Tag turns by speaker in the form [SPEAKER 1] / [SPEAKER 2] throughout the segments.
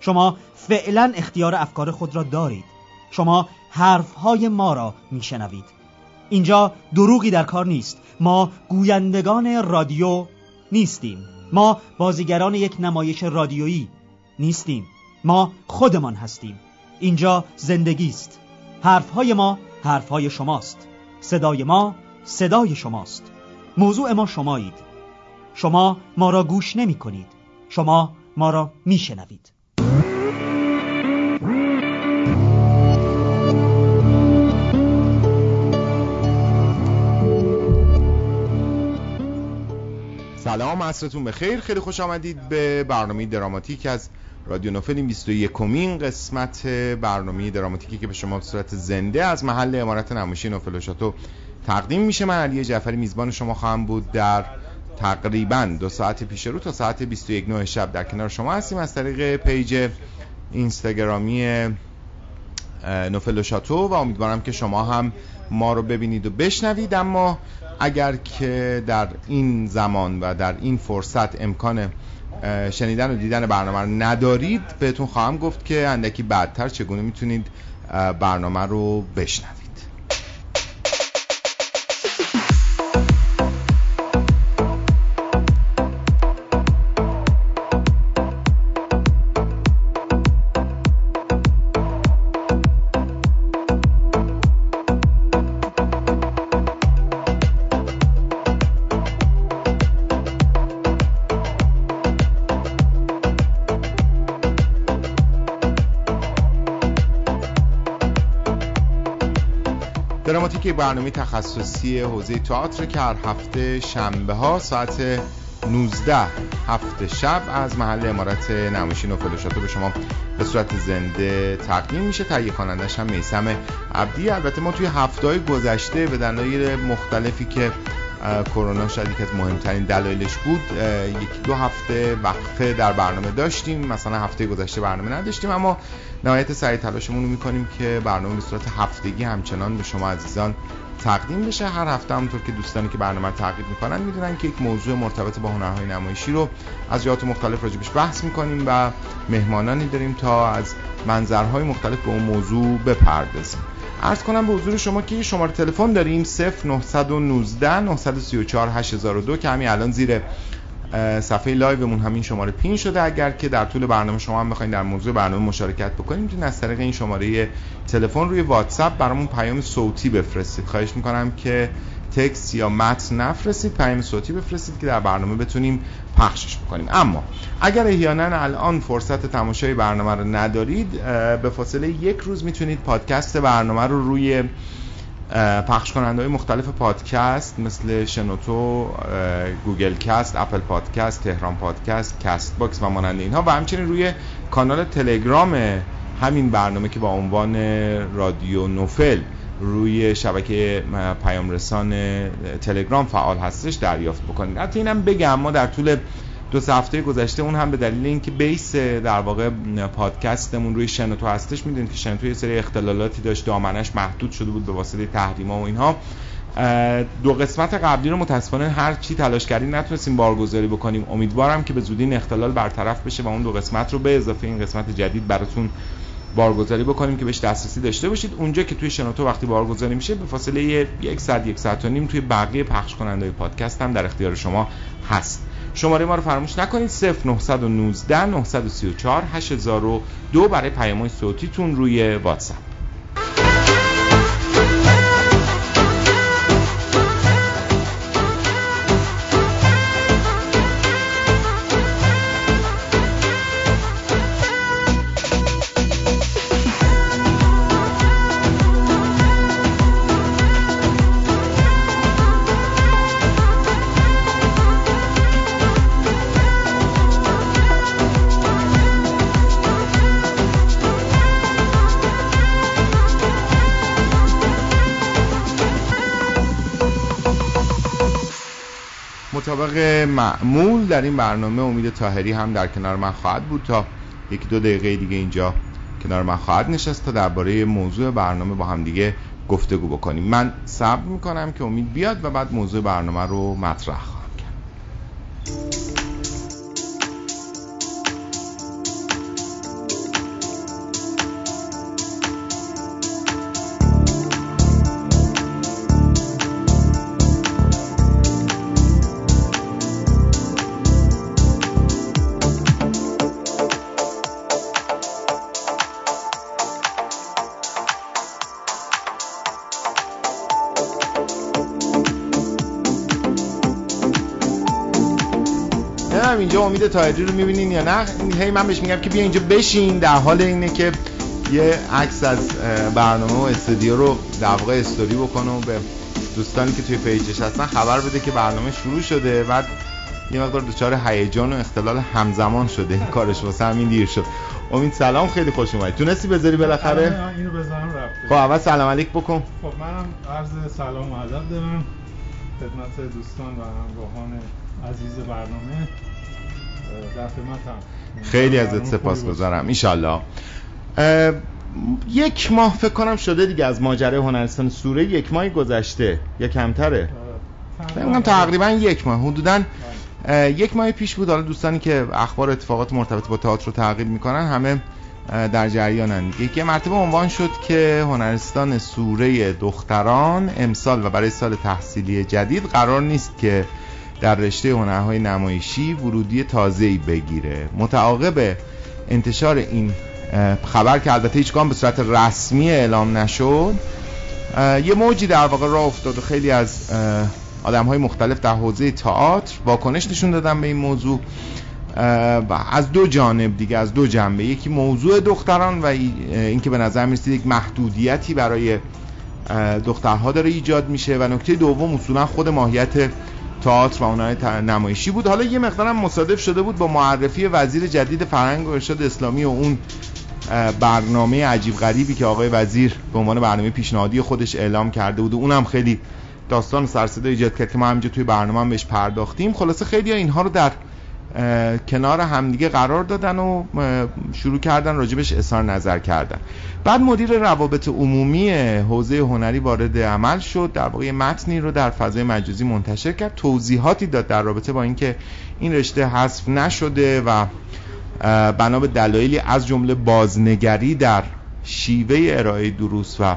[SPEAKER 1] شما فعلا اختیار افکار خود را دارید. شما حرفهای ما را میشنوید. اینجا دروغی در کار نیست. ما گویندگان رادیو نیستیم. ما بازیگران یک نمایش رادیویی نیستیم. ما خودمان هستیم. اینجا زندگی است. حرفهای ما حرفهای شماست. صدای ما صدای شماست. موضوع ما شمایید. شما ما را گوش نمی کنید شما ما را می شنوید
[SPEAKER 2] سلام عصرتون بخیر. خیلی خوش آمدید به برنامه دراماتیک از رادیو نوفل این 21 کمین قسمت برنامه دراماتیکی که به شما به صورت زنده از محل امارت نمایشی نوفل شاتو تقدیم میشه. من علی جعفری میزبان شما خواهم بود در تقریبا دو ساعت پیش رو تا ساعت 21 نه شب در کنار شما هستیم. از طریق پیج اینستاگرامی نوفل و شاتو و امیدوارم که شما هم ما رو ببینید و بشنوید. اما اگر که در این زمان و در این فرصت امکان شنیدن و دیدن برنامه رو ندارید بهتون خواهم گفت که اندکی بعدتر چگونه می‌تونید برنامه رو بشنوید. برنامه تخصصی حوزه تئاتر که هر هفته شنبه ها ساعت 19 هفته شب از محل امارت نمایشی نوفل به شما به صورت زنده تقدیم میشه. تهیه کنندش هم میسم عبدی. البته ما توی هفته گذشته به دلایل مختلفی که کرونا شاید یکی از مهمترین دلایلش بود. یک دو هفته وقفه در برنامه داشتیم. مثلا هفته گذشته برنامه نداشتیم اما نهایت سعی تلاشمون رو می‌کنیم که برنامه به صورت هفتگی همچنان به شما عزیزان تقدیم بشه. هر هفته همونطور که دوستانی که برنامه تعقیب می‌کنن می‌دونن که یک موضوع مرتبط با هنرهای نمایشی رو از جهات مختلف راجبش بحث می‌کنیم و مهمانانی داریم تا از منظرهای مختلف به اون موضوع بپردازیم. عرض کنم به حضور شما که شماره تلفن داریم 0919 934 8002 که همین الان زیر صفحه لایومون همین شماره پین شده. اگر که در طول برنامه شما هم بخواید در موضوع برنامه مشارکت بکنید می‌تونید از طریق این شماره تلفن روی واتساپ برامون پیام صوتی بفرستید. خواهش می‌کنم که text یا متن نفرستید پیام صوتی بفرستید که در برنامه بتونیم پخشش بکنیم. اما اگر احیانا الان فرصت تماشای برنامه رو ندارید به فاصله یک روز می‌تونید پادکست برنامه رو روی پخش کننده های مختلف پادکست مثل شنوتو، Google Cast، Apple Podcast، تهران پادکست، Castbox و مانند اینها و همچنین روی کانال تلگرام همین برنامه که با عنوان رادیو نوفل. روی شبکه پیام رسان تلگرام فعال هستش دریافت بکنید. حتی اینم بگم ما در طول دو هفته گذشته اون هم به دلیل اینکه بیس در واقع پادکستمون روی شنوتو هستش می‌دونید که شنوتو یه سری اختلالاتی داشت دامنش محدود شده بود به واسطه تحریما و اینها. دو قسمت قبلی رو متاسفانه هر چی تلاش کردیم نتونستیم بارگذاری بکنیم امیدوارم که به زودی این اختلال برطرف بشه و اون دو قسمت رو به اضافه این قسمت جدید براتون بارگذاری بکنیم که بهش دسترسی داشته باشید. اونجا که توی شنوتو وقتی بارگذاری میشه به فاصله یک ساعت یک ساعت و نیم توی بقیه پخش کننده پادکست هم در اختیار شما هست. شماره ما رو فراموش نکنید. 0919 934 8002 برای پیام صوتیتون روی واتساپ. معمول در این برنامه امید تاهری هم در کنار من خواهد بود تا یک دو دقیقه دیگه اینجا کنار من خواهد نشست تا درباره موضوع برنامه با هم دیگه گفتگو بکنیم. من صبر می‌کنم که امید بیاد و بعد موضوع برنامه رو مطرح خواهم کرد. اینجا امید تاهری رو می‌بینین یا نه؟ هی من بهش میگم که بیا اینجا بشین. در حال اینه که یه عکس از برنامه و استودیو رو در واقع استوری بکنه و به دوستانی که توی پیجش هستن خبر بده که برنامه شروع شده. بعد یه مقدار دچار هیجان و اختلال همزمان شده. این کارش واسه همین دیر شد. امید سلام. خیلی خوش اومدید تونستی بذاری بالاخره؟
[SPEAKER 3] اینو بزنم رفته.
[SPEAKER 2] خب اول سلام علیک بکن.
[SPEAKER 3] خب منم عرض سلام و ادب دارم. خدمت دوستان و همراهان عزیز برنامه.
[SPEAKER 2] خیلی ازت سپاسگزارم ایشالله. یک ماه فکر کنم شده دیگه از ماجرای هنرستان سوره یک ماه گذشته. یا کمتره؟ فکر تقریبا یک ماه. حدودا یک ماه پیش بود. حالا دوستانی که اخبار اتفاقات مرتبط با تئاتر رو تعقیب می‌کنن همه در جریانن. یکی مرتبه عنوان شد که هنرستان سوره دختران امسال و برای سال تحصیلی جدید قرار نیست که در رشته هنرهای نمایشی ورودی تازه‌ای بگیره. متعاقب انتشار این خبر که البته هیچ به صورت رسمی اعلام نشد یه موجی در واقع راه افتاد و خیلی از آدم های مختلف در حوزه تئاتر واکنش نشون دادن به این موضوع. از دو جانب دیگه از دو جنبه. یکی موضوع دختران و اینکه به نظر می‌رسید یک محدودیتی برای دخترها داره ایجاد میشه. و نکته دوم اصولا خود ماهیت تئاتر و هنر نمایشی بود. حالا یه مقدارم مصادف شده بود با معرفی وزیر جدید فرهنگ و ارشاد اسلامی و اون برنامه عجیب غریبی که آقای وزیر به عنوان برنامه پیشنهادی خودش اعلام کرده بود و اونم خیلی داستان سرصدا ایجاد کرد که ما همینجا توی برنامه هم بهش پرداختیم. خلاصه خیلی اینها رو در کنار همدیگه قرار دادن و شروع کردن راجبش اظهار نظر کردن. بعد مدیر روابط عمومی حوزه هنری وارد عمل شد. در واقع متنی رو در فضای مجازی منتشر کرد. توضیحاتی داد در رابطه با اینکه این رشته حذف نشده و بنا به دلایلی از جمله بازنگری در شیوه ارائه دروس و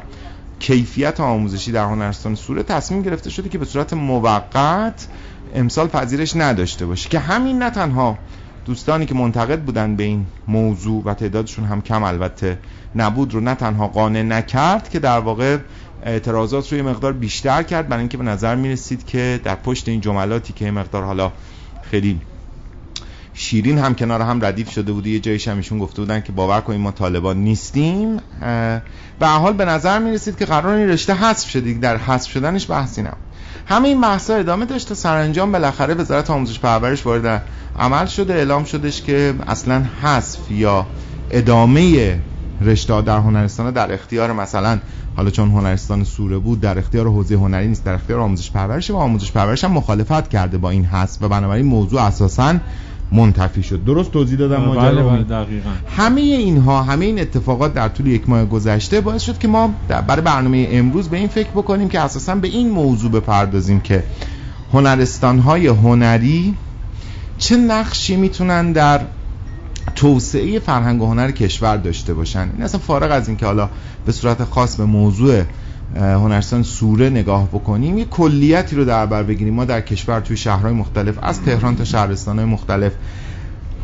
[SPEAKER 2] کیفیت آموزشی در هنرستان سوره تصمیم گرفته شده که به صورت موقت امسال پذیرش نداشته باشه که همین نه تنها دوستانی که منتقد بودن به این موضوع و تعدادشون هم کم البته نبود رو نه تنها قانع نکرد که در واقع اعتراضات رو یه مقدار بیشتر کرد برای اینکه به نظر می رسید که در پشت این جملاتی که مقدار حالا خیلی شیرین هم کنار هم ردیف شده بود یه جایش هم گفته بودن که باور کنیم ما طالبان نیستیم. به حال به نظر می رسید که قرار این رشته حذف شده در حذف شدنش بحثی نبود. همه این بحثا ادامه داشت تا سرانجام بالاخره وزارت آموزش پرورش وارد عمل شده. اعلام شدش که اصلا حذف یا ادامه رشته در هنرستان در اختیار مثلا حالا چون هنرستان سوره بود در اختیار حوزه هنری نیست در اختیار آموزش پرورش و آموزش پرورش هم مخالفت کرده با این حذف و بنابراین موضوع اساسا منتفی شد. درست توضیح دادم
[SPEAKER 3] ماجرا؟ بله بله دقیقاً.
[SPEAKER 2] همه اینها همه این اتفاقات در طول یک ماه گذشته باعث شد که ما برای برنامه امروز به این فکر بکنیم که اساسا به این موضوع بپردازیم که هنرستان های هنری چه نقشی می‌تونن در توسعه فرهنگ و هنر کشور داشته باشن. این اصلا فارغ از اینکه حالا به صورت خاص به موضوع هنرستان سوره نگاه بکنیم یه کلیتی رو در بر بگیریم. ما در کشور توی شهرهای مختلف از تهران تا شهرستانهای مختلف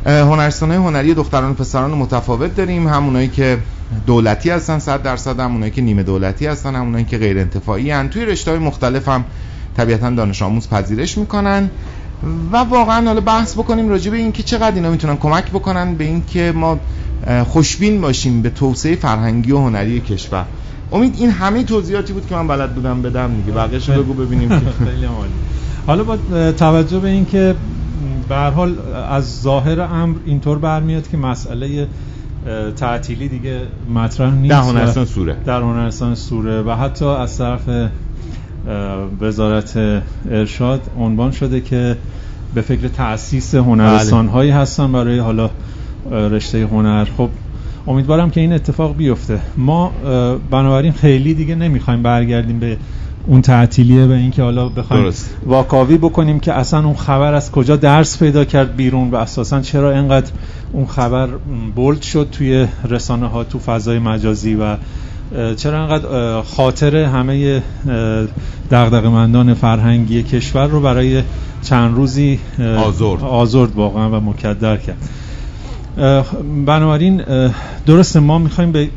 [SPEAKER 2] هنرستان هنری دختران و پسران متفاوت داریم. همونایی که دولتی هستن 100 درصد همونایی که نیمه دولتی هستن همونایی که غیر انتفاعی هن. توی رشته های مختلف هم طبیعتا دانش آموز پذیرش می‌کنن. و واقعا حالا بحث بکنیم راجع به اینکه چقدر اینا می‌تونن کمک بکنن به اینکه ما خوشبین باشیم به توسعه فرهنگی و هنری کشور. امید این همه توضیحاتی بود که من بلد بودم بدم دیگه. بقیه‌شو بگو ببینیم خیلی
[SPEAKER 3] عالی. حالا با توجه به اینکه به هر حال از ظاهر امر اینطور برمیاد که مسئله تعطیلی دیگه مطرح نیست
[SPEAKER 2] در هنرستان سوره.
[SPEAKER 3] در هنرستان سوره و حتی از طرف وزارت ارشاد عنوان شده که به فکر تأسیس هنرستان بله. هایی هستن برای حالا رشته هنر. خب امیدوارم که این اتفاق بیفته. ما بنابراین خیلی دیگه نمی‌خوایم برگردیم به اون تعطیلیه به اینکه حالا بخوایم واکاوی بکنیم که اصلا اون خبر از کجا درس پیدا کرد بیرون و اساسا چرا اینقدر اون خبر بولد شد توی رسانه ها تو فضای مجازی و چرا انقدر خاطر همه دغدغه‌مندان فرهنگی کشور رو برای چند روزی
[SPEAKER 2] آزرد,
[SPEAKER 3] آزرد واقعا و مکدر کرد. بنابراین درسته ما می‌خوایم به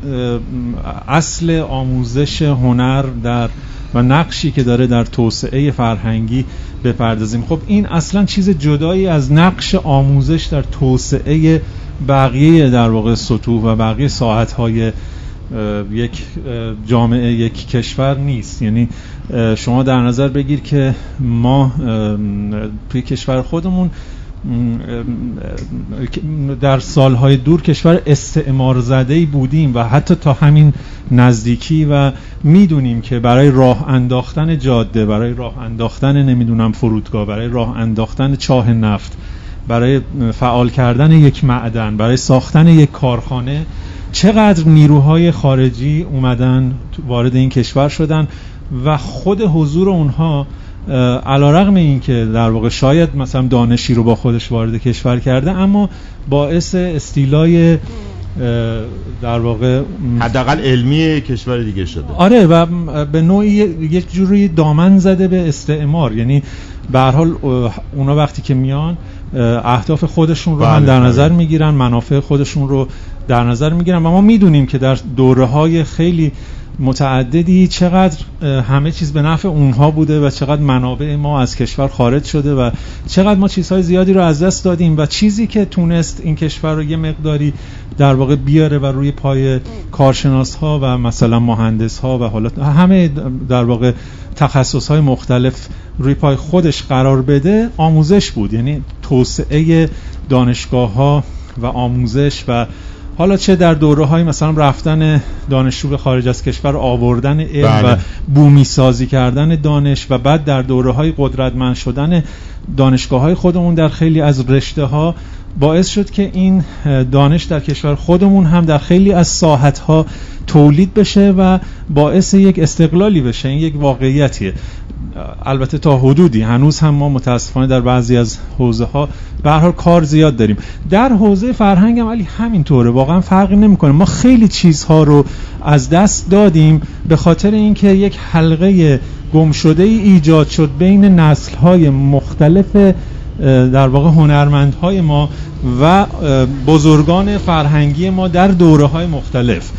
[SPEAKER 3] اصل آموزش هنر در و نقشی که داره در توسعه فرهنگی بپردازیم. خب این اصلا چیز جدایی از نقش آموزش در توسعه بقیه در واقع سطوح و بقیه ساعت های یک جامعه یک کشور نیست. یعنی شما در نظر بگیر که ما توی کشور خودمون در سالهای دور کشور استعمار زده بودیم و حتی تا همین نزدیکی و می‌دونیم که برای راه انداختن جاده برای راه انداختن نمی‌دونم فرودگاه برای راه انداختن چاه نفت برای فعال کردن یک معدن برای ساختن یک کارخانه چقدر نیروهای خارجی اومدن وارد این کشور شدن و خود حضور اونها علا رقم این که در واقع شاید مثلا دانشی رو با خودش وارد کشور کرده اما باعث استیلای در واقع
[SPEAKER 2] حداقل علمی کشور دیگه شده
[SPEAKER 3] آره و به نوعی یک جوری دامن زده به استعمار یعنی به هر حال اونا وقتی که میان اهداف خودشون رو هم در بله، نظر بله. می‌گیرن منافع خودشون رو در نظر می‌گیرن و ما می‌دونیم که در دوره های خیلی متعددی چقدر همه چیز به نفع اونها بوده و چقدر منابع ما از کشور خارج شده و چقدر ما چیزهای زیادی رو از دست دادیم و چیزی که تونست این کشور رو یه مقداری در واقع بیاره و روی پای کارشناس ها و مثلا مهندس ها و حالا همه در واقع تخصص های مختلف روی پای خودش قرار بده آموزش بود. یعنی توسعه دانشگاه ها و آموزش و حالا چه در دوره های مثلا رفتن دانشجو به خارج از کشور آوردن علم و بله. بومی سازی کردن دانش و بعد در دوره های قدرتمند شدن دانشگاه های خودمون در خیلی از رشته ها باعث شد که این دانش در کشور خودمون هم در خیلی از ساحت ها تولید بشه و باعث یک استقلالی بشه این یک واقعیتیه البته تا حدودی هنوز هم ما متاسفانه در بعضی از حوزه ها به هر کار زیاد داریم. در حوزه فرهنگ هم ولی همینطوره واقعا فرقی نمی‌کنه. ما خیلی چیزها رو از دست دادیم به خاطر اینکه یک حلقه گم شده ای ایجاد شد بین نسل های مختلف در واقع هنرمندهای ما و بزرگان فرهنگی ما در دوره های مختلف.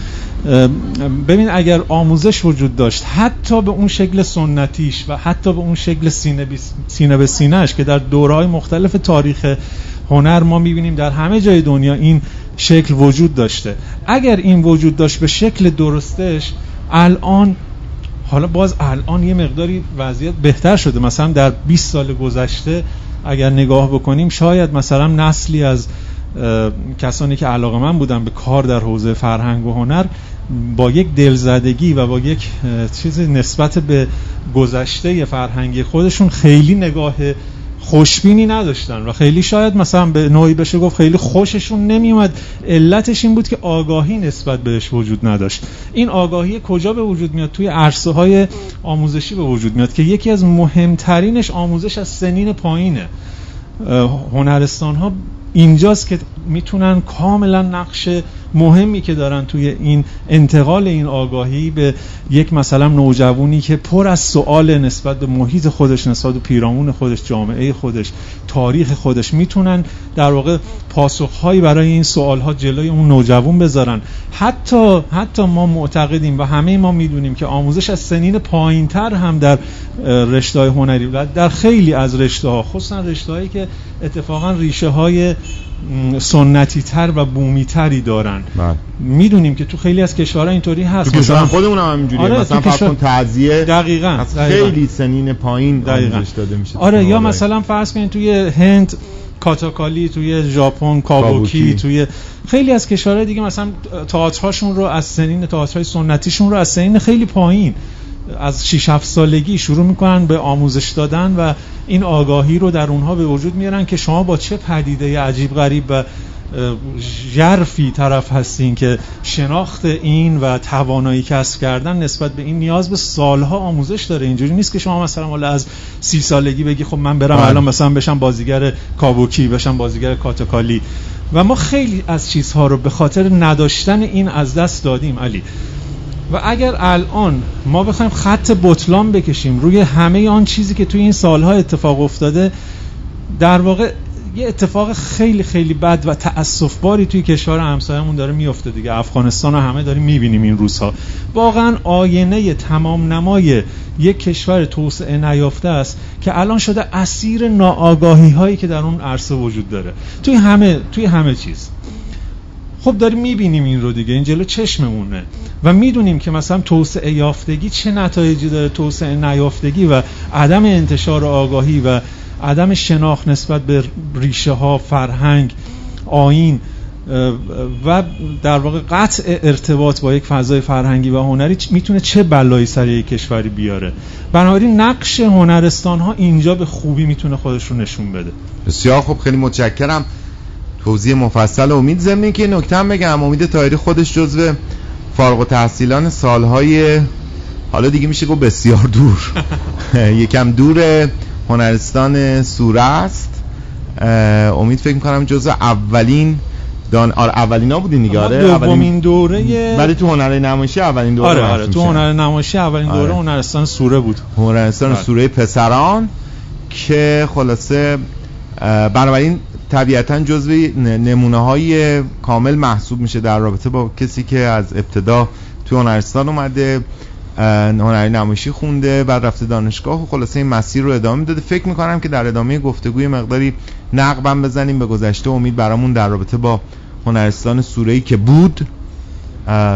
[SPEAKER 3] ببین اگر آموزش وجود داشت حتی به اون شکل سنتیش و حتی به اون شکل سینه, سینه به سینهش که در دورهای مختلف تاریخ هنر ما می‌بینیم در همه جای دنیا این شکل وجود داشته. اگر این وجود داشت به شکل درستش الان حالا باز الان یه مقداری وضعیت بهتر شده. مثلا در 20 سال گذشته اگر نگاه بکنیم شاید مثلا نسلی از کسانی که علاقه من بودن به کار در حوزه فرهنگ و هنر با یک دلزدگی و با یک چیز نسبت به گذشته فرهنگی خودشون خیلی نگاه خوشبینی نداشتن. و خیلی شاید مثلا به نوعی بشه گفت خیلی خوششون نمیومد علتش این بود که آگاهی نسبت بهش وجود نداشت. این آگاهی کجا به وجود میاد؟ توی عرصه های آموزشی به وجود میاد که یکی از مهمترینش آموزش از سنین پایینه. هنرستان ها اینجاست که می‌تونن کاملا نقش مهمی که دارن توی این انتقال این آگاهی به یک مثلا نوجوانی که پر از سوال نسبت به محیط خودش نسبت به پیرامون خودش جامعه خودش تاریخ خودش می‌تونن در واقع پاسخهایی برای این سوالها جلوی اون نوجوان بذارن. حتی حتی ما معتقدیم و همه ما می‌دونیم که آموزش از سنین پایینتر هم در رشته های هنری و در خیلی از رشته ها خصوصا رشته که اتفاقا ریشه های سنتی تر و بومی تری دارن
[SPEAKER 2] بله.
[SPEAKER 3] می‌دونیم که تو خیلی از کشورها اینطوری هست
[SPEAKER 2] تو کشور خودمون هم همینجوریه
[SPEAKER 3] آره،
[SPEAKER 2] مثلا فرض کن تعزیه
[SPEAKER 3] دقیقاً
[SPEAKER 2] از
[SPEAKER 3] دقیقاً.
[SPEAKER 2] خیلی سنین پایین
[SPEAKER 3] دقیقاً.
[SPEAKER 2] داده میشه
[SPEAKER 3] آره یا. مثلا فرض کنید توی هند کاتاکالی توی ژاپن کابوکی
[SPEAKER 2] کابوکی.
[SPEAKER 3] توی خیلی از کشورهای دیگه مثلا تئاترهاشون رو از سنین تئاترهای سنتیشون رو از سنین خیلی پایین از 6 7 سالگی شروع می‌کنن به آموزش دادن و این آگاهی رو در اونها به وجود میارن که شما با چه پدیده عجیب غریب و اه، ژرفی طرف هستین که شناخت این و توانایی کسب کردن نسبت به این نیاز به سالها آموزش داره. اینجوری نیست که شما مثلا حالا از سی سالگی بگی خب من برم
[SPEAKER 2] بله.
[SPEAKER 3] الان مثلا بشم بازیگر کابوکی بشم بازیگر کاتاکالی. و ما خیلی از چیزها رو به خاطر نداشتن این از دست دادیم علی. و اگر الان ما بخوایم خط بطلان بکشیم روی همه آن چیزی که توی این سالها اتفاق افتاده در واقع یه اتفاق خیلی خیلی بد و تأسفباری توی کشور همسایه‌مون داره میفته دیگه. افغانستان رو همه داریم می‌بینیم این روزها. واقعا آینه تمام نمای یک کشور توسعه نیافته است که الان شده اسیر ناآگاهی هایی که در اون عرصه وجود داره. توی همه توی همه چیز. خب داریم می‌بینیم این رو دیگه این جلو چشممونه. و می‌دونیم که مثلا توسعه یافتگی چه نتایجی داره توسعه نیافتگی و عدم انتشار آگاهی و عدم شناخت نسبت به ریشه ها فرهنگ آین و در واقع قطع ارتباط با یک فضای فرهنگی و هنری می‌تونه چه بلایی سر یک کشوری بیاره. بنابراین نقش هنرستان ها اینجا به خوبی می‌تونه خودش رو نشون بده.
[SPEAKER 2] بسیار خب خیلی متشکرم. توضیح مفصل امید ضمن که نکته هم بگم امید تایری خودش جزو فارغ التحصیلان سالهای حالا دیگه میشه گفت بسیار دور یکم دور هنرستان سوره است امید فکر می‌کنم جزو اولین دان آره اولینا بودین دیگه آره
[SPEAKER 3] دومین دوره
[SPEAKER 2] ولی تو هنر نمایشی اولین دوره
[SPEAKER 3] آره آره تو. هنر نمایشی اولین دوره
[SPEAKER 2] آره.
[SPEAKER 3] هنرستان سوره بود
[SPEAKER 2] هنرستان
[SPEAKER 3] بله.
[SPEAKER 2] سوره پسران که خلاصه بنابراین طبیعتا جزو نمونه های کامل محسوب میشه در رابطه با کسی که از ابتدا تو هنرستان اومده هنری نمایشی خونده بعد رفته دانشگاه و خلاصه این مسیر رو ادامه می‌داده. فکر می‌کنم که در ادامه گفتگوی مقداری نقبم بزنیم به گذشته. امید برامون در رابطه با هنرستان سوره‌ای که بود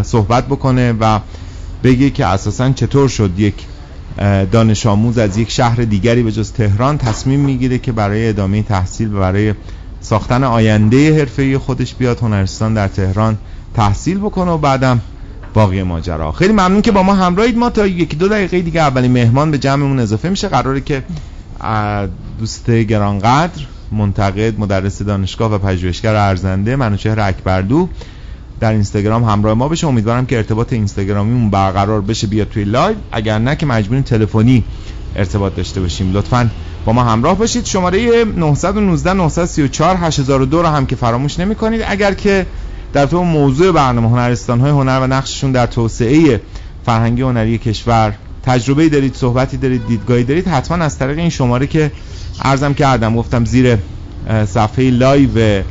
[SPEAKER 2] صحبت بکنه و بگه که اساسا چطور شد یک دانش آموز از یک شهر دیگری به جز تهران تصمیم می‌گیره که برای ادامه تحصیل و برای ساختن آینده حرفه‌ای خودش بیاد هنرستان در تهران تحصیل بکنه و بعدم باقی ماجرا. خیلی ممنون که با ما همراهید. ما تا یکی دو دقیقه دیگه اولین مهمان به جمعمون اضافه میشه. قراره که دوست گرانقدر منتقد مدرس دانشگاه و پژوهشگر ارزنده منوچهر اکبرلو در اینستاگرام همراه ما بشه. امیدوارم که ارتباط اینستاگرامیمون برقرار بشه. بیاد توی live. اگر نه که مجبوریم تلفنی ارتباط داشته باشیم. لطفا با ما همراه باشید. شماره 919 934 8002 رو هم که فراموش نمی کنید اگر که در تو موضوع برنامه هنرستان های هنر و نقششون در توسعه فرهنگی هنری کشور تجربه دارید صحبتی دارید دیدگاهی دارید حتما از طریق این شماره که عرضم کردم گفتم زیر صفحه live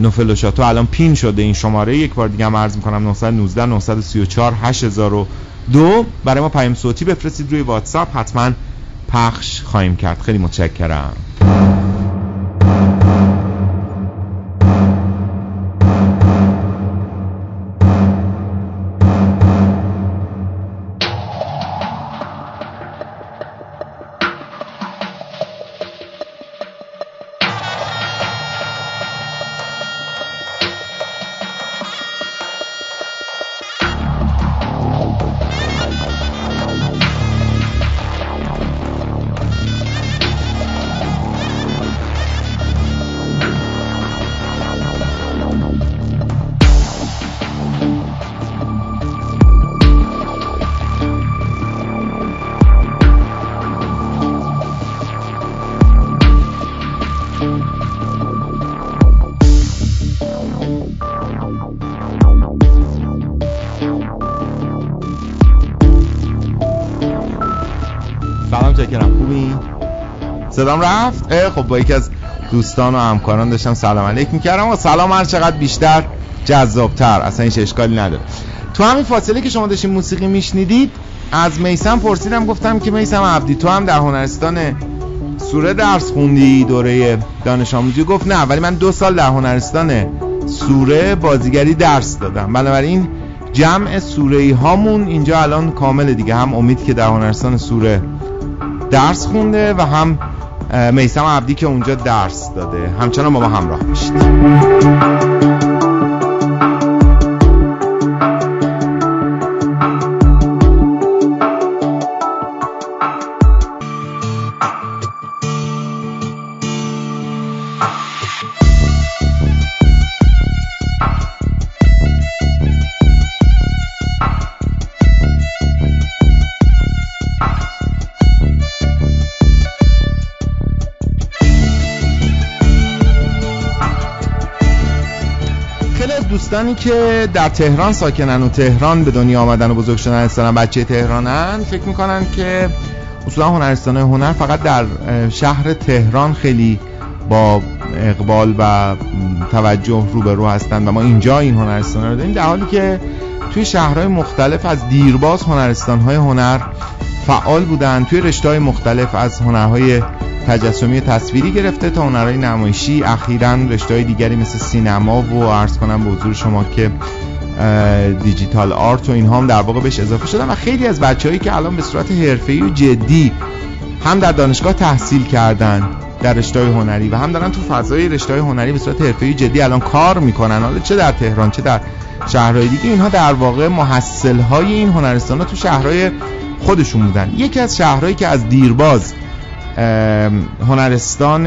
[SPEAKER 2] نوفل شاتو الان pin شده این شماره. یک بار دیگه هم عرض می‌کنم 919 934 8002 برای ما پیام صوتی بفرستید روی واتساپ حتما پخش خواهیم کرد. خیلی متشکرم. صدام رفت. خب با یکی از دوستان و همکاران داشتم سلام علیک می‌کردم. و سلام هر چقدر بیشتر جذابتر اصلا هیچ اشکالی نداره. تو همین فاصله که شما داشتین موسیقی میشنیدید از میسم پرسیدم گفتم که میسم عبدی تو هم در هنرستان سوره درس خوندی دوره دانش آموزی؟ گفت نه ولی من دو سال در هنرستان سوره بازیگری درس دادم. بنابراین جمع سوره ای هامون اینجا الان کامل دیگه. هم امید که در هنرستان سوره درس خونده و هم میسم عبدی که اونجا درس داده. همچنان با ما همراه میشید دوستانی که در تهران ساکنن و تهران به دنیا آمدن و بزرگ شدن اصلا بچه تهرانن فکر می‌کنن که اصولا هنرستان هنر فقط در شهر تهران خیلی با اقبال و توجه روبرو هستند و ما اینجا این هنرستان رو داریم در حالی که توی شهرهای مختلف از دیرباز هنرستانهای هنر فعال بودن توی رشته مختلف از هنرهای تجسمی تصویری گرفته تا هنرهای نمایشی اخیرا رشته دیگری مثل سینما و عرض کنم به حضور شما که دیجیتال آرت و اینها هم در واقع بهش اضافه شدن و خیلی از بچههایی که الان به صورت حرفه‌ای و جدی هم در دانشگاه تحصیل کردن در رشته هنری و هم دارن تو فضای رشته هنری به صورت حرفه‌ای جدی الان کار می‌کنن. حالا چه در تهران چه در شهرهای دیگه اینها در واقع محصل های این هنرستان ها تو شهرهای خودشون بودن. یکی از شهرهایی که از دیرباز هنرستان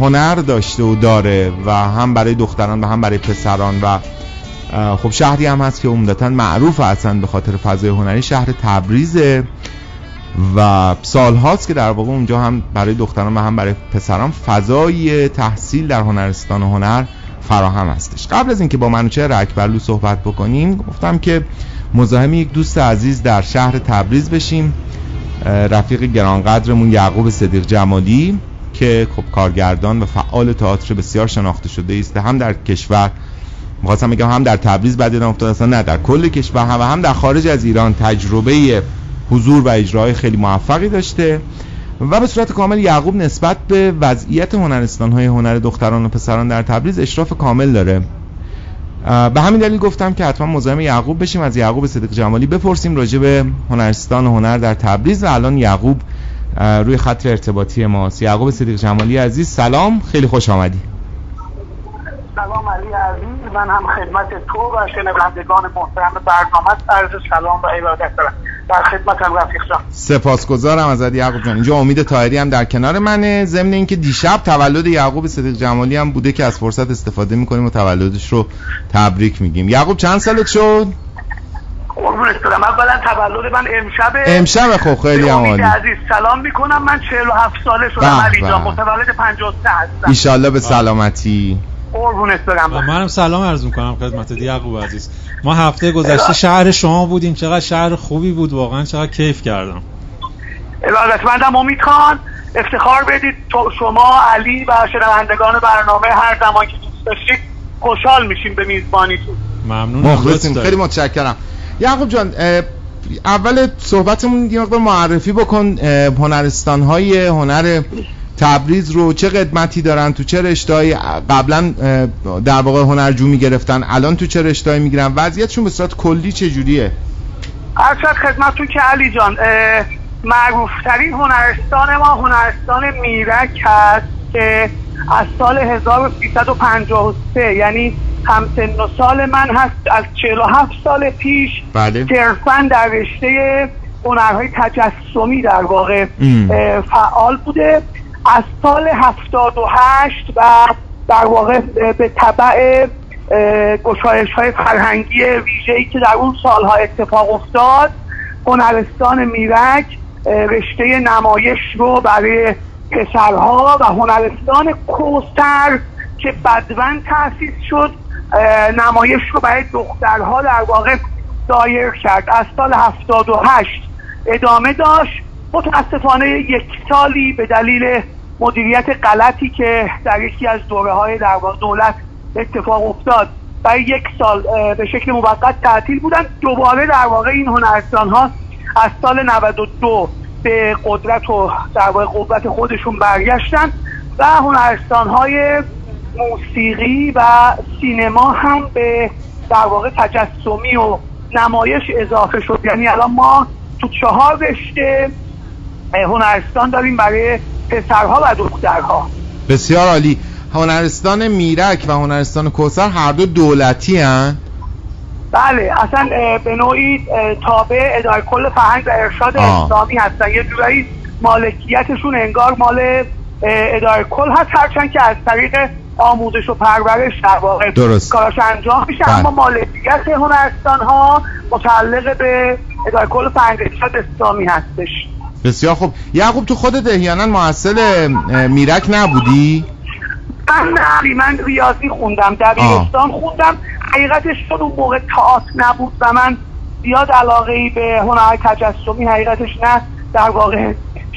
[SPEAKER 2] هنر داشته و داره و هم برای دختران و هم برای پسران و خب شهری هم هست که عمدتا معروف هستن به خاطر فضای هنری. شهر تبریزه و سال هاست که در واقع اونجا هم برای دختران و هم برای پسران فضای تحصیل در هنرستان هنر فراهم هستش. قبل از اینکه با منوچه رکبرلو صحبت بکنیم گفتم که مزاحم یک دوست عزیز در شهر تبریز بشیم. رفیق گرانقدرمون یعقوب صدیق جمالی که خب کارگردان و فعال تئاتر بسیار شناخته شده است. هم در کشور می‌خواستم بگم هم در تبریز بعد دیدم افتاد اصلا نه در کل کشور هم و هم در خارج از ایران تجربه حضور و اجرای خیلی موفقی داشته و به صورت کامل یعقوب نسبت به وضعیت هنرستان های هنر دختران و پسران در تبریز اشراف کامل داره. به همین دلیل گفتم که حتما مزاحم یعقوب بشیم از یعقوب صدیق جمالی بپرسیم راجع به هنرستان هنر در تبریز و الان یعقوب روی خط ارتباطی ماست. یعقوب صدیق جمالی عزیز سلام خیلی خوش آمدی.
[SPEAKER 4] سلام علی عزیز. من هم خدمت تو و شنوندگان محترم برنامه عرض سلام و ارادت دارم. در خدمتم رفیق جان.
[SPEAKER 2] سپاسگزارم ازت یعقوب جان. اینجا امید طاهری هم در کنار منه. ضمن اینکه دیشب تولد یعقوب صدیق جمالی هم بوده که از فرصت استفاده می‌کنیم و تولدش رو تبریک میگیم. یعقوب چند سالت شد؟
[SPEAKER 4] قربونت برم. اولا تولد من امشب
[SPEAKER 2] امشب خب خیلی عالی.
[SPEAKER 4] عزیز سلام می‌کنم. من 47 ساله شدم. علی جان متولد 53 هستم.
[SPEAKER 2] ان به سلامتی.
[SPEAKER 4] قربونت برم.
[SPEAKER 3] منم سلام عرض می‌کنم خدمت یعقوب عزیز. ما هفته گذشته شهر شما بودیم. چقدر شهر خوبی بود. واقعا چقدر کیف کردم.
[SPEAKER 4] ارادتمندم امید خان افتخار بدید. شما علی و شنوندگان برنامه هر زمان که دوست داشتید خوشحال میشیم به میزبانیتون.
[SPEAKER 3] ممنون
[SPEAKER 2] مخلصیم. خیلی متشکرم. یعقوب جان اول صحبتمون یه مقدار معرفی بکن. هنرستان های هنر تبریز رو چه قدمتی دارن تو چه رشته‌ای؟ قبلا در واقع هنرجو می‌گرفتن الان تو چه رشته‌ای می‌گیرن؟ وضعیتشون به صورت کلی چه جوریه؟
[SPEAKER 4] ارشد خدمتتون که علی جان معروف ترین هنرستان ما هنرستان میرک هست که از سال 1353 یعنی همسن و سال من هست از 47 سال پیش
[SPEAKER 2] بله.
[SPEAKER 4] در رشته هنرهای تجسمی در واقع فعال بوده. از سال 78 و در واقع به طبع گشایش های فرهنگی ویژه‌ای که در اون سالها اتفاق افتاد هنرستان میرک رشته نمایش رو برای پسرها و هنرستان کوستر که بدون تأسیس شد نمایش رو برای دخترها در واقع دایر کرد. از سال 78 ادامه داشت. متاسفانه یک سالی به دلیل مدیریت غلطی که در یکی از دوره های دولت اتفاق افتاد. برای یک سال به شکل موقت تعطیل بودن. دوباره در واقع این هنرستان ها از سال 92 به قدرت و در واقع قوت خودشون برگشتن و هنرستان های موسیقی و سینما هم به در واقع تجسمی و نمایش اضافه شد. یعنی الان ما تو چهار رشته هنرستان داریم برای پسرها و دخترها
[SPEAKER 2] بسیار عالی هنرستان میرک و هنرستان کوسر هر دو دولتی هن؟
[SPEAKER 4] بله اصلا به نوعی تابع اداره کل فرهنگ و ارشاد اسلامی هستن یه جورایی مالکیتشون انگار مال اداره کل هست هرچند که از طریق آموزش و پرورش در واقع
[SPEAKER 2] درست.
[SPEAKER 4] کاراش انجام میشه بله. اما مالکیت هنرستان ها متعلق به اداره کل فرهنگ ارشاد اسلامی هستش
[SPEAKER 2] بسیار خوب. یعقوب تو خودت احیانا محصل میرک نبودی؟
[SPEAKER 4] من نه من ریاضی خوندم دبیرستان خوندم. حقیقتش چون اون موقع تئاتر نبود و من زیاد علاقه ای به هنر تجسمی حقیقتش نه در واقع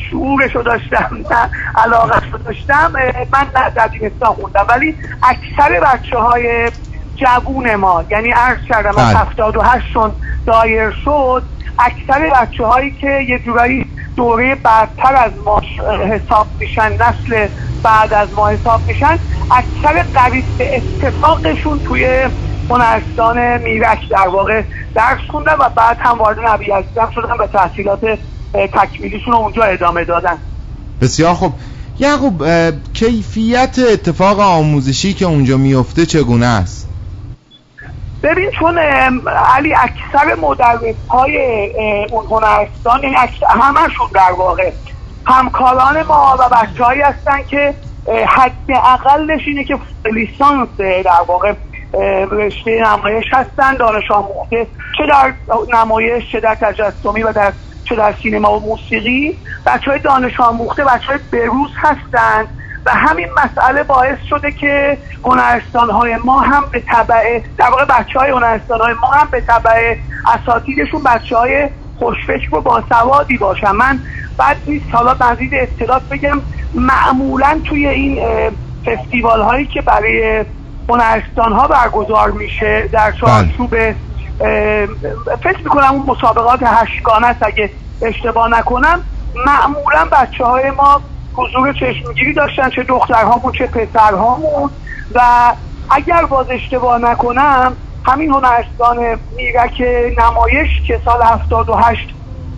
[SPEAKER 4] شعورشو داشتم نه علاقه رو داشتم من نه دبیرستان خوندم. ولی اکثر بچه های جوون ما یعنی عرض کردم از بله. هفتاد و هشتون دایر شد اکثر بچه هایی که یه جورایی دوره بعدتر از ما حساب میشن نسل بعد از ما حساب میشن اکثر قریب به اتفاقشون توی هنرستان میرک در واقع درس خوندن و بعد هم وارد نبی ازدم شدن به تحصیلات تکمیلیشون رو اونجا ادامه دادن.
[SPEAKER 2] بسیار خوب. یعقوب کیفیت اتفاق آموزشی که اونجا میفته چگونه است؟
[SPEAKER 4] ببین چون علی اکثر مدرس های اون هنرستان یعنی همشون در واقع همکاران ما و بچه هایی هستن که حد اقلش اینه که لیسانس در واقع رشته نمایش هستن دانش آموخته چه در نمایش چه در تجسمی و در چه در سینما و موسیقی. بچه های دانش آموخته بچه های بروز هستند و همین مسئله باعث شده که هنرستان های ما هم به طبع در واقع بچه های هنرستان های ما هم به طبع اساتیدشون بچه های خوشفکر و باسوادی باشن. من بعد نیست حالا مزید اطلاعات بگم. معمولا توی این فستیوال هایی که برای هنرستان ها برگزار میشه در چارچوب فکر می‌کنم اون مسابقات هشتگانه است اگه اشتباه نکنم معمولا بچه های ما حضور چشمگیری داشتن چه دخترهامون چه پسرهامون. و اگر باز اشتباه نکنم همین هنرستان میرک نمایش که سال 78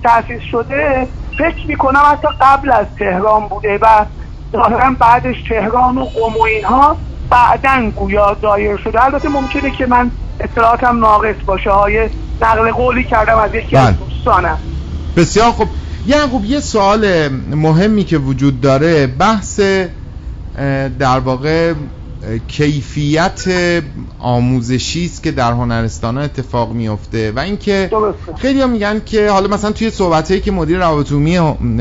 [SPEAKER 4] تأسیس شده فکر می‌کنم حتی قبل از تهران بوده و ظاهرا بعدش تهران و قم و اینها بعدا گویا دایر شده. البته ممکنه که من اطلاعاتم ناقص باشه. های نقل قولی کردم از یکی از بله. دوستانم.
[SPEAKER 2] بسیار خوب. یعقوب یه سوال مهمی که وجود داره بحث در واقع کیفیت آموزشی است که در هنرستان ها اتفاق میفته و اینکه خیلی ها میگن که حالا مثلا توی صحبت که مدیر روابط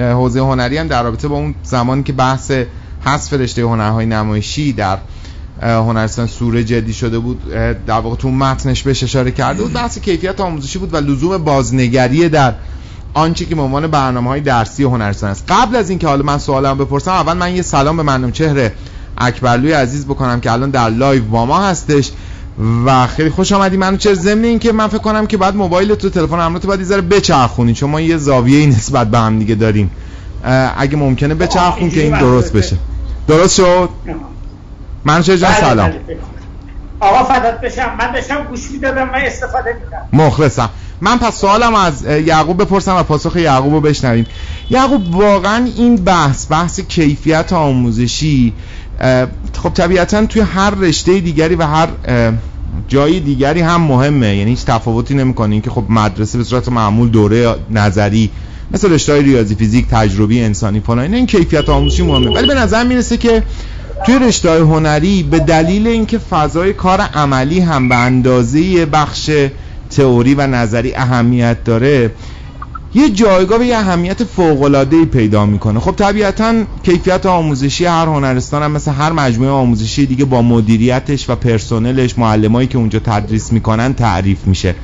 [SPEAKER 2] حوزه هنری هم در رابطه با اون زمانی که بحث حذف رشته هنرهای نمایشی در هنرستان سوره جدی شده بود در واقع تو متنش بهش اشاره کرده بود بحث کیفیت آموزشی بود و لزوم بازنگری در آنچه که به عنوان برنامه های درسی هنرستان است. قبل از اینکه حالا من سوالم بپرسم اول من یه سلام به منم چهره اکبرلوی عزیز بکنم که الان در live با ما هستش و خیلی خوش آمدی. منوچهر ضمن این که من فکر کنم که بعد موبایل تو تلفن همراه تو یه ذره بچرخونی چون ما یه زاویه نسبت به هم دیگه داریم. اگه ممکنه بچرخون که این درست بشه. درست شد؟ من جان بله، سلام. بله،.
[SPEAKER 5] آقا فدات بشم. من داشتم گوش می‌دادم من استفاده می‌کنم
[SPEAKER 2] مخلصم. من پس سوالم از یعقوب بپرسم و پاسخ یعقوب رو بشنویم. یعقوب واقعا این بحث بحث کیفیت آموزشی خب طبیعتا توی هر رشته دیگری و هر جای دیگری هم مهمه. یعنی هیچ تفاوتی نمی‌کنه که خب مدرسه به صورت معمول دوره نظری مثل رشته ریاضی فیزیک تجربی انسانی فلان این کیفیت آموزشی مهمه. ولی به نظر می‌رسه که توی رشته هنری به دلیل اینکه فضای کار عملی هم به اندازه بخش تئوری و نظری اهمیت داره یه جایگاه و یه اهمیت فوق پیدا می‌کنه. خب طبیعتا کیفیت آموزشی هر هنرستان هم مثل هر مجموعه آموزشی دیگه با مدیریتش و پرسنلش معلمایی که اونجا تدریس می‌کنن تعریف میشه.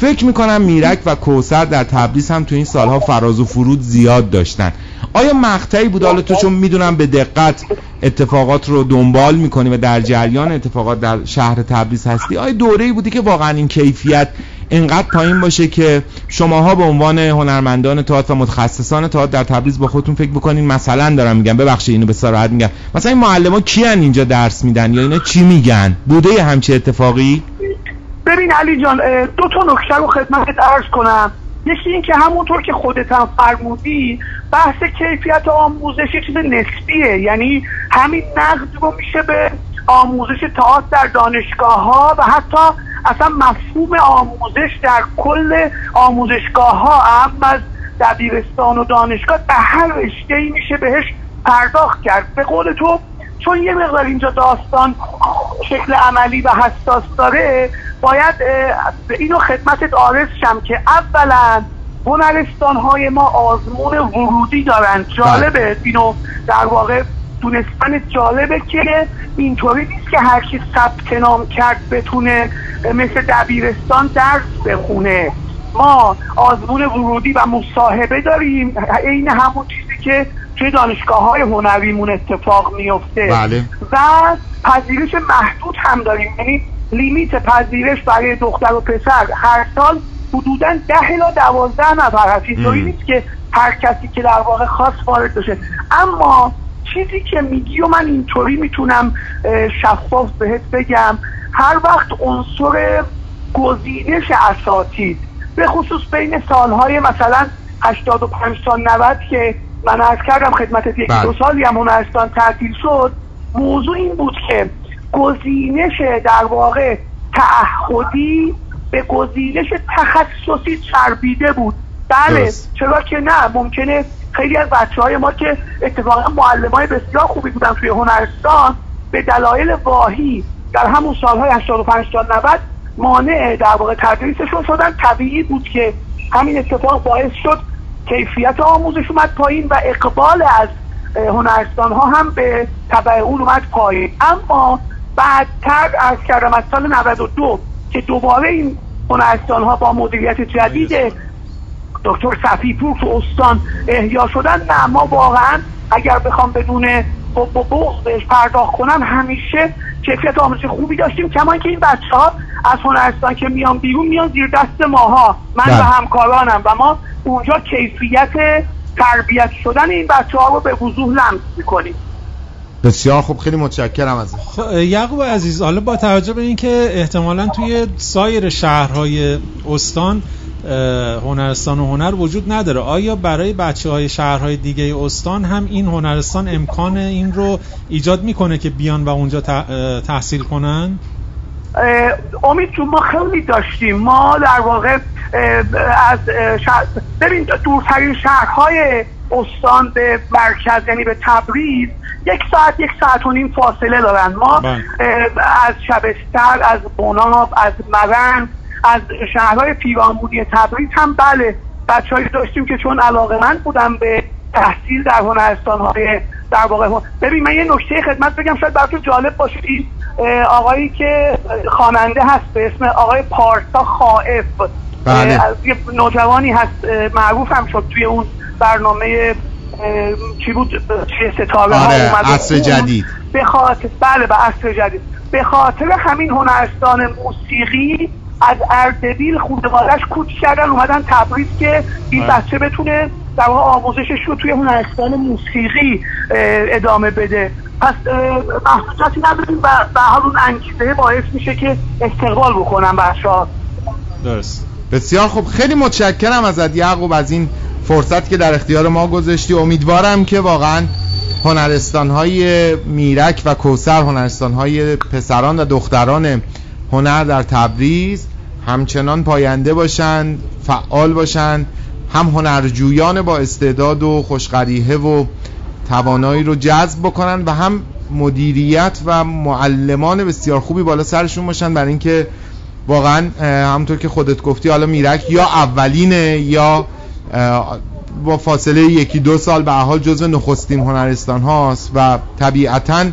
[SPEAKER 2] فکر می‌کنم میرک و کوسر در تبریز هم تو این سالها فراز و فرود زیاد داشتن. آیا مقطعی بود؟ حالا تو چون می‌دونم به دقت اتفاقات رو دنبال می‌کنی و در جریان اتفاقات در شهر تبریز هستی آیا دوره‌ای بودی که واقعا این کیفیت انقدر پایین باشه که شماها به عنوان هنرمندان تئاتر و متخصصان تئاتر در تبریز با خودتون فکر بکنین؟ مثلا دارم میگم ببخشید اینو به صراحت میگم. مثلا این معلما کیان اینجا درس میدن یا اینا چی میگن؟ بوده همچی اتفاقی؟
[SPEAKER 4] ببین علی جان دو تا نکته رو خدمتت عرض کنم. یکی این که همونطور که خودت هم فرمودی بحث کیفیت آموزش چیز نسبیه. یعنی همین نقد رو میشه به آموزش تئاتر در دانشگاه ها و حتی اصلا مفهوم آموزش در کل آموزشگاه ها هم از دبیرستان و دانشگاه به هر رشته ای میشه بهش پرداخت کرد. به قول تو چون یه مقدار اینجا داستان شکل عملی و حساس داره باید اینو خدمتت آرز شم که اولا هنرستان های ما آزمون ورودی دارن. جالبه. اینو در واقع دونستن جالبه که اینطوری نیست که هر کی ثبت نام کرد بتونه مثل دبیرستان درس بخونه. ما آزمون ورودی و مصاحبه داریم. عین همون چیزی که توی دانشگاه های هنریمون اتفاق میفته
[SPEAKER 2] بله.
[SPEAKER 4] و پذیرش محدود هم داریم. یعنی لیمیت پذیرش برای دختر و پسر هر سال حدودا ده الا دوازده نفر هست. اینطوری نیست که هر کسی که در واقع خاص وارد بشه. اما چیزی که میگی و من اینطوری می‌تونم شفاف بهت بگم هر وقت عنصر گزینش اساتید به خصوص بین سالهای مثلا 85 تا 90 که من عرض کردم خدمت یک
[SPEAKER 2] بله.
[SPEAKER 4] دو سالی هم هنرستان تعطیل شد موضوع این بود که گزینش در واقع تعهدی به گزینش تخصصی چربیده بود بله. چرا که نه ممکنه خیلی از بچه های ما که اتفاقا معلم های بسیار خوبی بودن توی هنرستان به دلایل واهی در همون سالهای 85 تا 90 مانع در واقع تدریسشون شدن طبیعی بود که همین اتفاق باعث شد کیفیت آموزش اومد پایین و اقبال از هنرستان ها هم به تبع اون اومد پایین. اما بعدتر از کردم از سال 92 که دوباره این هنرستان ها با مدیریت جدید دکتر صفیپور تو استان احیا شدن نه ما واقعا اگر بخوام بدون و بغض بهش پرداخت کنم همیشه کیفیت آموزش خوبی داشتیم کما که این بچه ها از هنرستان که میان بیرون میان زیر دست ماها. من
[SPEAKER 2] بله.
[SPEAKER 4] و همکارانم و ما اونجا کیفیت تربیت شدن این بچه ها رو به وضوح لمس می‌کنیم.
[SPEAKER 2] بسیار خوب خیلی متشکرم از
[SPEAKER 3] خب، یعقوب عزیز حالا با توجه به اینکه احتمالا توی سایر شهرهای استان هنرستان و هنر وجود نداره آیا برای بچه های شهرهای دیگه استان هم این هنرستان امکان این رو ایجاد می‌کنه که بیان و اونجا تحصیل کنن؟
[SPEAKER 4] امید چون ما خیلی داشتیم ما در واقع از شهر ببین دورترین شهرهای استان به مرکز یعنی به تبریز یک ساعت یک ساعت و نیم فاصله دارن ما
[SPEAKER 3] بله.
[SPEAKER 4] از شبستر از بناب از مرن از شهرهای پیرانبودی تبریز هم بله بچه‌هایی داشتیم که چون علاقه من بودم به تحصیل در هنرستان های در واقع ببین من یه نکته خدمت بگم شاید براتون جالب باشه. این آقایی که خواننده هست به اسم آقای پارسا خائف
[SPEAKER 2] بله.
[SPEAKER 4] از یه نوجوانی هست معروف هم شد توی اون برنامه چی بود؟ چه ستاره ها
[SPEAKER 2] آره،
[SPEAKER 4] اومد.
[SPEAKER 2] عصر
[SPEAKER 4] اون
[SPEAKER 2] جدید.
[SPEAKER 4] به خاطر بله به عصر جدید. به خاطر همین هنرستان موسیقی از اردبیل خانواده‌اش کوچ کردن اومدن تبریز که این. بچه بتونه در واقع آموزشش رو توی هنرستان موسیقی ادامه بده. پس محدودیتی نداریم و به حال اون انگیزه باعث میشه که استقبال بکنن بچه ها
[SPEAKER 3] درست.
[SPEAKER 2] بسیار خوب. خیلی متشکرم ازت یعقوب از این فرصت که در اختیار ما گذاشتی. امیدوارم که واقعا هنرستان های میرک و کوسر هنرستان های پسران و دختران هنر در تبریز همچنان پاینده باشند فعال باشند هم هنرجویان با استعداد و خوشقریحه و توانایی رو جذب بکنن و هم مدیریت و معلمان بسیار خوبی بالا سرشون باشن برای اینکه واقعا همونطور که خودت گفتی حالا میرک یا اولینه یا با فاصله یکی دو سال به حال جزو نخستین هنرستان هاست و طبیعتا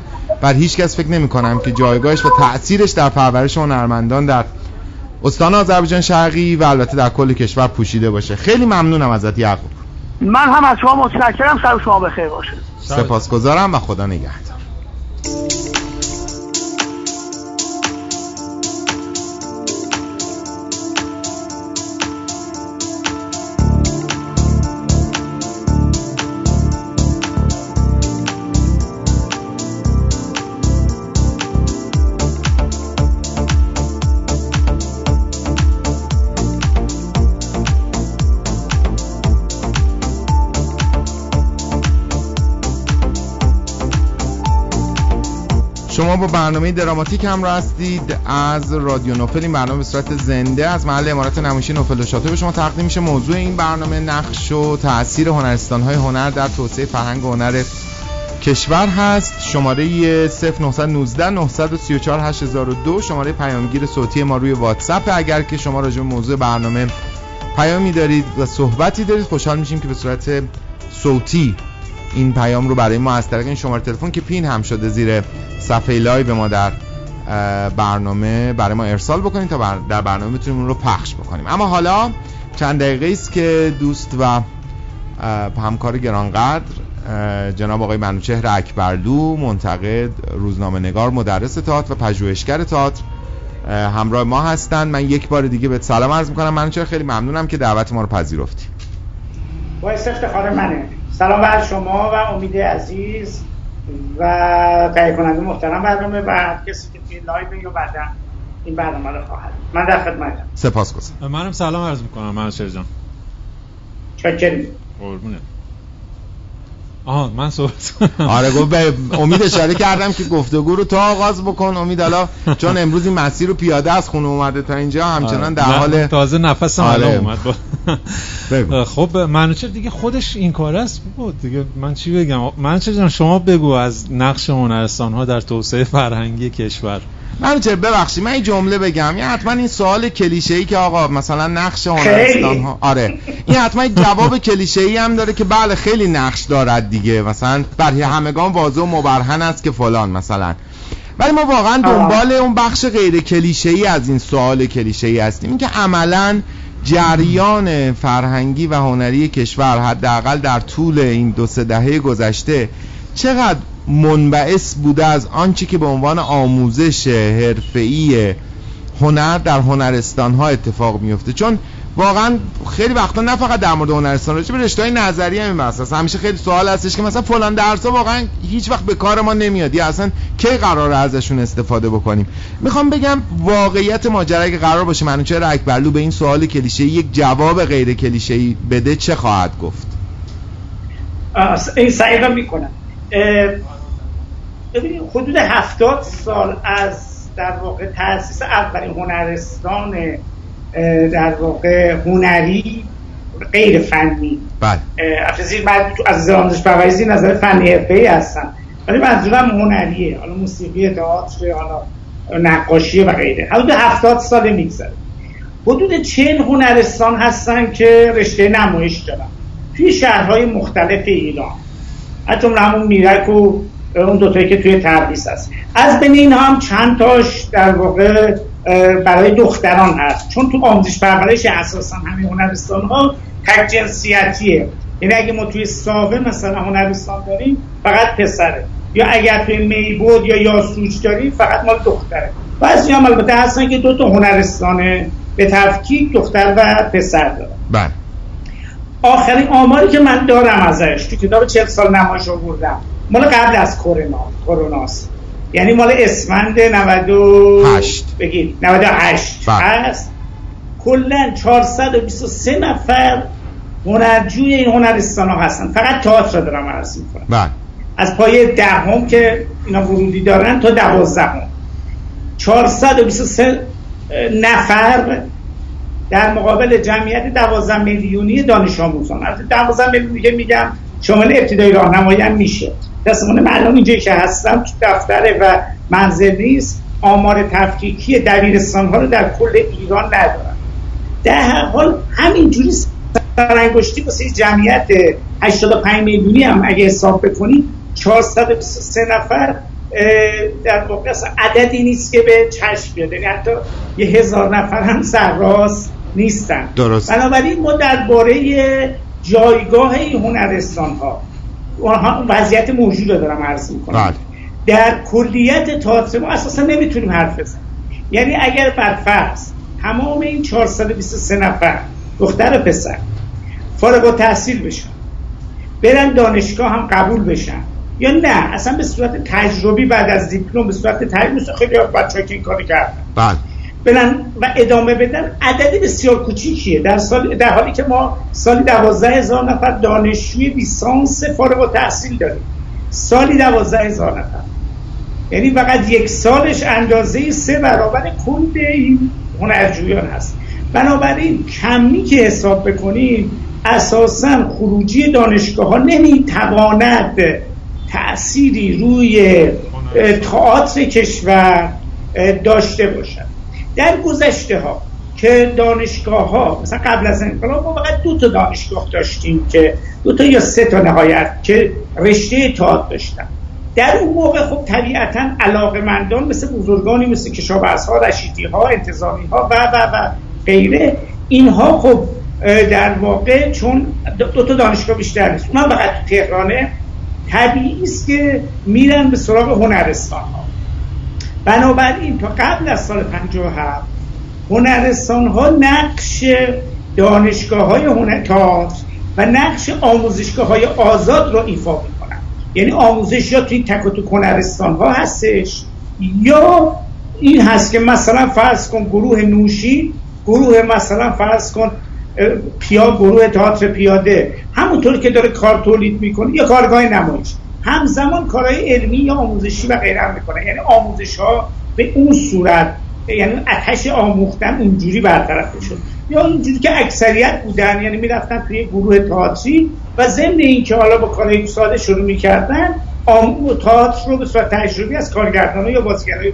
[SPEAKER 2] بر هیچ کس فکر نمی کنم که جایگاهش و تأثیرش در پرورش هنرمندان در استان آذربایجان شرقی و البته در کل کشور پوشیده باشه. خیلی ممنونم ازت یعقوب.
[SPEAKER 4] من هم از شما متشکرم. سر شما بخیر باشه.
[SPEAKER 2] سپاسگزارم و خدا نگهدار. با برنامه دراماتیک هم هستید از رادیو نوفل. این برنامه به صورت زنده از محل امارات نمایشی نوفل و شاطئ به شما تقدیم میشه. موضوع این برنامه نقش و تاثیر هنرستان های هنر در توسعه فرهنگ هنر کشور هست. شماره 0919 934 8002 شماره پیامگیر صوتی ما روی واتساپ. اگر که شما راجع به موضوع برنامه پیامی دارید و صحبتی دارید خوشحال میشیم که به صورت صوتی این پیام رو برای ما از طریق این شماره تلفن که pin هم شده زیر صفحه live ما در برنامه برای ما ارسال بکنید تا در برنامه بتونیم اون رو پخش بکنیم. اما حالا چند دقیقه است که دوست و همکار گرانقدر جناب آقای منوچهر اکبرلو منتقد روزنامه نگار مدرس تئاتر و پژوهشگر تئاتر همراه ما هستند من یک بار دیگه بهت سلام عرض می‌کنم. منوچهر خیلی ممنونم که دعوت ما رو پذیرفتی.
[SPEAKER 5] باعث افتخار منه. سلام بر شما و امید عزیز. و تهیه کننده محترم برنامه و هر کسی که توی live یا بعدا این برنامه رو خواهد. من در خدمتم
[SPEAKER 2] سپاسگزارم.
[SPEAKER 3] منم سلام عرض می‌کنم من جان.
[SPEAKER 5] چاکریم
[SPEAKER 3] قربونه آها من صحبت
[SPEAKER 2] آره گفت به امید اشاره کردم که گفتگو رو تا آغاز بکن. امید حالا چون امروز این مسیر رو پیاده از خونه اومده تا اینجا همچنان در حال
[SPEAKER 3] تازه نفسم آره. اومد. با... خب منوچر دیگه خودش این کار است. بود دیگه. من چی بگم؟ منوچر جان شما بگو از نقش هنرستان ها در توسعه فرهنگی کشور.
[SPEAKER 2] من چه ببخشید من این جمله بگم. یه حتما این سوال کلیشه ای که آقا مثلا نقش هنرستان ها آره. این حتما جواب کلیشه ای هم داره که بله خیلی نقش دارد دیگه. مثلا برای همگان واضح و مبرهن است که فلان مثلا. ولی ما واقعا دنبال اون بخش غیر کلیشه ای از این سوال کلیشه ای هستیم. که عملا جریان فرهنگی و هنری کشور حداقل در طول این دو سه دهه گذشته چقدر منبعث بوده از آنچه که به عنوان آموزش حرفه‌ای هنر در هنرستان ها اتفاق میفته چون واقعا خیلی وقتا نه فقط در مورد هنرستان راجع به رشته های نظری هم هست همیشه خیلی سوال هستش که مثلا فلان درس ها واقعا هیچ وقت به کار ما نمیاد. یا اصلا کی قراره ازشون استفاده بکنیم؟ می‌خوام بگم واقعیت ماجرا اگه قرار باشه منوچهر اکبرلو به این سوال کلیشه یک جواب غیر کلیشه بده چه خواهد گفت؟
[SPEAKER 5] این سعی می‌کنم. ببینید حدود هفتاد سال از در واقع تاسیس اولین هنرستان در واقع هنری غیر فنی.
[SPEAKER 2] بله.
[SPEAKER 5] من از آموزش پروری نظر فنی ای هستم ولی منظورم هنریه. حالا موسیقی تئاتر حالا نقاشی و غیره. حدود هفتاد سال میگذره. حدود چند هنرستان هستن که رشته نمایش دارن. توی شهرهای مختلف ایران. حتی همون میرک و اون دوتایی که توی تبریز هست. از بین این هم چند تاش در واقع برای دختران هست. چون تو آموزش پرورش اساسا همین هنرستان ها تک جنسیتیه. یعنی اگه ما توی ساوه مثلا هنرستان داریم فقط پسره. یا اگر توی میبود یا یاسوج داریم فقط مال دختره. بعضی هم البته هستن که دو تا هنرستانه به تفکیک دختر و پسر دارن.
[SPEAKER 2] بله.
[SPEAKER 5] آخرین آماری که من دارم ازش تو کتاب 40 سال نمایش آوردم. مال قبل از کرونا. کروناست. یعنی مال اسفند 98 بگید. 98 هست. کلا 423 نفر هنرجوی این هنرستان ها هستن. فقط تئاتر دارم عرض می‌کنم.
[SPEAKER 2] بله.
[SPEAKER 5] از پای دهم که اینا ورودی دارن تا دوازدهم. 423 نفر در مقابل جمعیت 12 میلیونی دانش آموزان. از 12 میلیونی که میگم شامل ابتدایی راهنمایی هم میشه. دستمون من اینجایی که هستم تو دفتره و منزل نیست. آمار تفکیکی دبیرستان ها رو در کل ایران ندارن در هر حال همینجوری سرانگشتی واسه جمعیت 85 میلیونی هم اگه حساب بکنی 423 نفر در واقع عددی نیست که به چشم بیاد. یعنی حتی یه هزار نفر هم سرراست نیستن.
[SPEAKER 2] درست.
[SPEAKER 5] بنابراین ما درباره جایگاه این هنرستان ها وضعیت موجود رو دارم عرض می‌کنم. بله. در کلیت تئاتر ما اساسا نمی‌تونیم حرف بزنیم. یعنی اگر بر فرض تمام این 423 نفر دختر و پسر فارغ و تحصیل بشن برن دانشگاه هم قبول بشن یا نه اصلا به صورت تجربی بعد از دیپلم به صورت تجربی خیلی بچه که این کاری کردن.
[SPEAKER 2] بله.
[SPEAKER 5] برن و ادامه بدن. عددی بسیار کوچیکیه. در سال در حالی که ما سالی دوازده هزار نفر دانشجوی لیسانس فارغ و تحصیل داریم. سالی دوازده هزار نفر. یعنی فقط یک سالش اندازه سه برابر کل این هنرجویان هست. بنابراین کمی که حساب بکنیم اساسا خروجی دانشگاه ها نمی‌تواند تأثیری روی تئاتر کشور داشته باشد. در گذشته ها که دانشگاه ها مثلا قبل از انقلاب ما فقط دو تا دانشگاه داشتیم که دو تا یا سه تا نهایت که رشته تئاتر داشتن. در اون موقع خب طبیعتا علاقه مندان مثل بزرگانی مثل کشاورز ها رشیدی ها انتظامی ها و و و غیره اینها خب در واقع چون دو تا دانشگاه بیشتر نیست. اونها فقط تهرانه. طبیعی است که میرن به سراغ هنرستان ها بنابراین تا قبل از سال 57 هنرستان ها نقش دانشگاه های هنر و نقش آموزشگاه های آزاد را ایفا می‌کنن یعنی آموزش یا توی تک و تو هنرستان ها هستش. یا این هست که مثلا فرض کن گروه نوشی گروه مثلا فرض کن پیا گروه تئاتر پیاده. همونطور که داره کار تولید می‌کنه یا کارگاه نمایش. همزمان کارهای علمی یا آموزشی و غیره هم می‌کنه یعنی آموزش ها به اون صورت یعنی اتش آموختن اونجوری برطرف شد یا اینجوری که اکثریت بودن یعنی می‌رفتن توی گروه تئاتری و ضمن اینکه حالا با کارهای ساده شروع می‌کردن تئاتر رو به صورت تجربی از کارگردان یا بازیگرای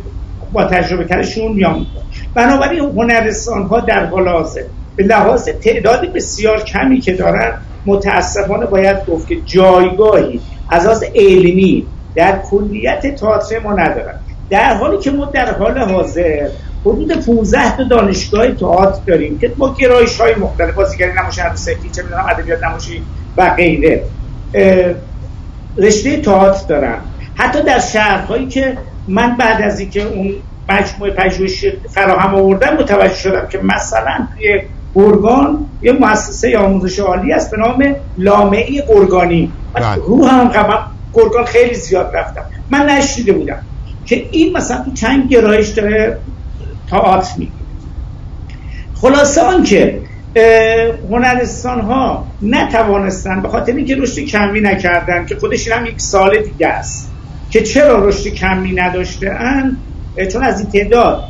[SPEAKER 5] با تجربه ترشون میام بنابراین هنرستان ها در حال حاضر. به لحاظ تعداد بسیار کمی که دارن متاسفانه باید گفت که جایگاهی از از علمی در کلیت تئاتر ما ندارن. در حالی که ما در حال حاضر حدود 15 تا دانشگاه تئاتر داریم که با گرایش های مختلف بازیگری نمایش عروسکی چه می‌دونم ادبیات نمایشی و غیره رشته تئاتر دارن. حتی در شهرهایی که من بعد از اینکه اون مجموعه پژوهش فراهم آوردم متوجه شدم که مثلا توی گرگان یه مؤسسه آموزش عالی است به نام لامعی گرگانی بله. روح هم گرگان خیلی زیاد رفتم. من نشیده بودم که این مثلا تو چند گرایش داره تئاتر میگه خلاصه آنکه هنرستان ها نتوانستن به خاطر اینکه رشد کمی نکردن که خودش هم یک سال دیگه است که چرا رشد کمی نداشته ان چون از این تعداد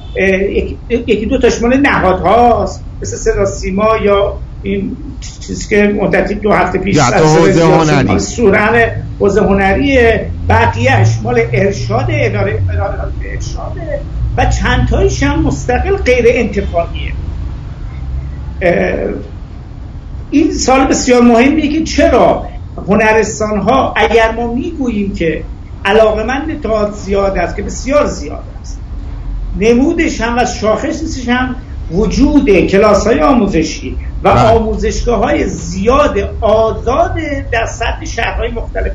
[SPEAKER 5] یکی دو تاش مال نهادهاست مثل صدا سیما یا این چیزی که مدتی دو هفته پیش از
[SPEAKER 2] حوزه هنری.
[SPEAKER 5] سورن حوزه هنری بقیهش مال ارشاد اداره ارشاده و چند تایش هم مستقل غیر انتفاعیه این سال بسیار مهمیه که چرا هنرستان ها اگر ما می‌گوییم که علاقمند تئاتر زیاد است که بسیار زیاد است. نمودش هم و شاخصش هم وجود کلاس های آموزشی و بله. آموزشگاه های زیاد آزاد در سطح شهرهای مختلف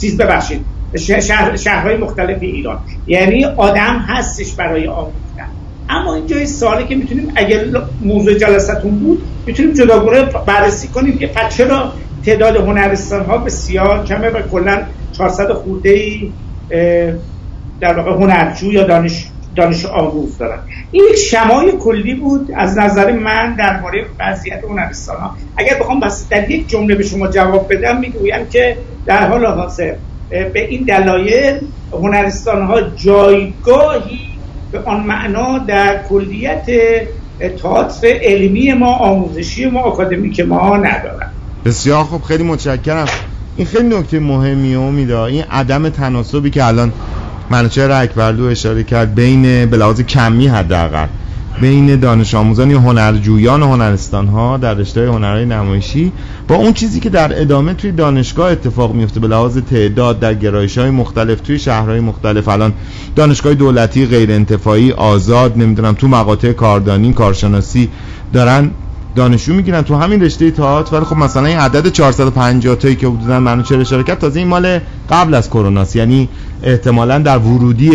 [SPEAKER 5] چیز ببخشید شهر شهرهای مختلف ایران. یعنی آدم هستش برای آموختن اما اینجا سالی که می‌تونیم اگر موضوع جلستون بود می‌تونیم جداگونه بررسی کنیم که چرا تعداد هنرستان ها بسیار کمه و کلا 400 خورده ای در واقع هنرجو یا دانش دانش آموز دارن. این یک شمای کلی بود. از نظر من درباره وضعیت هنرستان ها اگر بخوام بس در یک جمله به شما جواب بدم می‌گویم که در حال حاضر به این دلایل هنرستان ها جایگاهی به آن معنا در کلیت تئاتر علمی ما آموزشی ما آکادمیک ما ندارن.
[SPEAKER 2] بسیار خوب. خیلی متشکرم. این خیلی نکته مهمی امیده این عدم تناسبی که الان منوچهر اکبرلو اشاره کرد بین بلحاظ کمی حداقل بین دانش آموزان یا هنرجویان هنرستان ها در رشته هنرهای نمایشی با اون چیزی که در ادامه توی دانشگاه اتفاق میفته به لحاظ تعداد در گرایش های مختلف توی شهرهای مختلف الان دانشگاه دولتی غیر انتفاعی آزاد نمی‌دونم تو مقاطع کاردانی کارشناسی دارن دانشجو می‌گیرن تو همین رشته تئاتر. ولی خب مثلا این عدد 450 تایی که حدودا منو چه اشاره کرد تازه این مال قبل از کرونا یعنی احتمالا در ورودی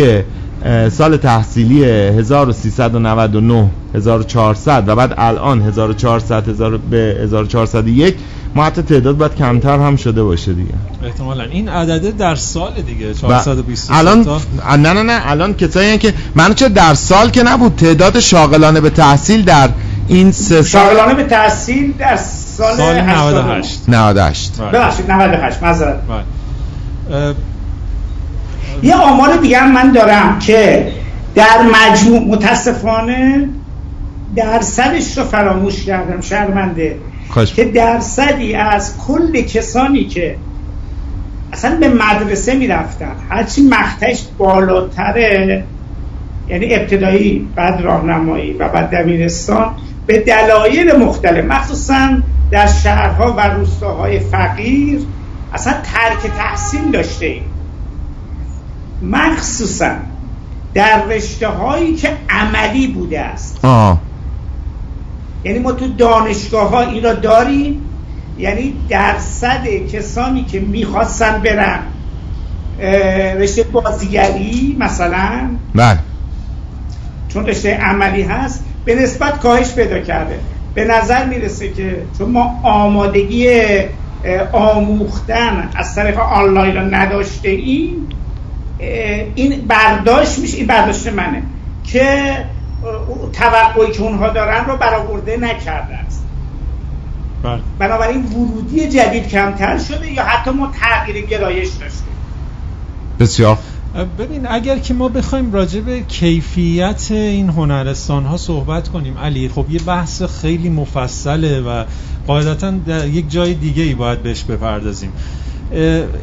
[SPEAKER 2] سال تحصیلی 1399 1400 و بعد الان 1400 هزار به 1401 ما حتی تعداد باید کمتر هم شده باشه دیگه.
[SPEAKER 3] احتمالا. این عدده در سال دیگه 420
[SPEAKER 2] الان نه نه نه الان کسایی که من چه در سال که نبود تعداد شاغلانه به تحصیل در این سه
[SPEAKER 5] سال شاغلانه به تحصیل در سال,
[SPEAKER 3] سال 98
[SPEAKER 2] 98
[SPEAKER 5] ببخشید 98 معذرت یه آمار دیگه هم من دارم که در مجموع متاسفانه درصدش رو فراموش کردم شرمنده. که درصدی از کل کسانی که اصلا به مدرسه می‌رفتن هرچی مختش بالاتره یعنی ابتدایی بعد راهنمایی و بعد دبیرستان به دلایل مختلف مخصوصا در شهرها و روستاهای فقیر اصلا ترک تحصیل داشته ایم. مخصوصا در رشته هایی که عملی بوده است. آه. یعنی ما تو دانشگاه ها این را داریم یعنی درصد کسانی که می‌خواستن برن رشته بازیگری مثلا.
[SPEAKER 2] بله.
[SPEAKER 5] چون رشته عملی هست به نسبت کاهش پیدا کرده. به نظر می‌رسه که چون ما آمادگی آموختن از طریق آنلاین را نداشته ایم این برداشت میشه این برداشت منه که توقعی که اونها دارن رو برآورده نکرده است. بله. بنابراین ورودی جدید کمتر شده یا حتی ما تغییر گرایش داشتیم.
[SPEAKER 2] بسیار.
[SPEAKER 3] ببین اگر که ما بخوایم راجع به کیفیت این هنرستان ها صحبت کنیم علی خب یه بحث خیلی مفصله و قاعدتا در یک جای دیگه ای باید بهش بپردازیم.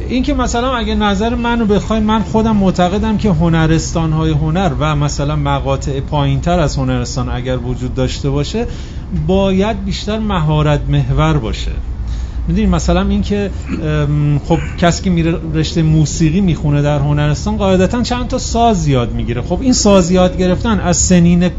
[SPEAKER 3] این که مثلا اگه نظر منو بخوایم من خودم معتقدم که هنرستان های هنر و مثلا مقاطع پایین تر از هنرستان اگر وجود داشته باشه باید بیشتر مهارت محور باشه. می‌دونی مثلا این که خب کسی که میره رشته موسیقی می‌خونه در هنرستان قاعدتا چند تا ساز یاد می‌گیره. خب این ساز یاد گرفتن از سنین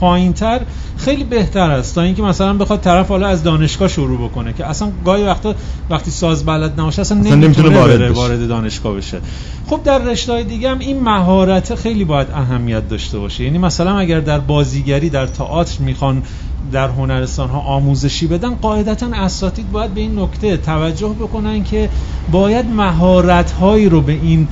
[SPEAKER 3] پایینتر خیلی بهتر است تا اینکه مثلا بخواد طرف حالا از دانشگاه شروع بکنه که اصلا گاهی وقتا وقتی ساز بلد نباشه اصلا نمی‌تونه وارد, وارد دانشگاه بشه. خب در رشته دیگه هم این مهارت خیلی باید اهمیت داشته باشه. یعنی مثلا اگر در بازیگری در تئاتر می‌خوان در هنرستان ها آموزشی بدن قاعدتا اساتید باید به این نکته توجه بکنن که باید مهارت هایی رو به این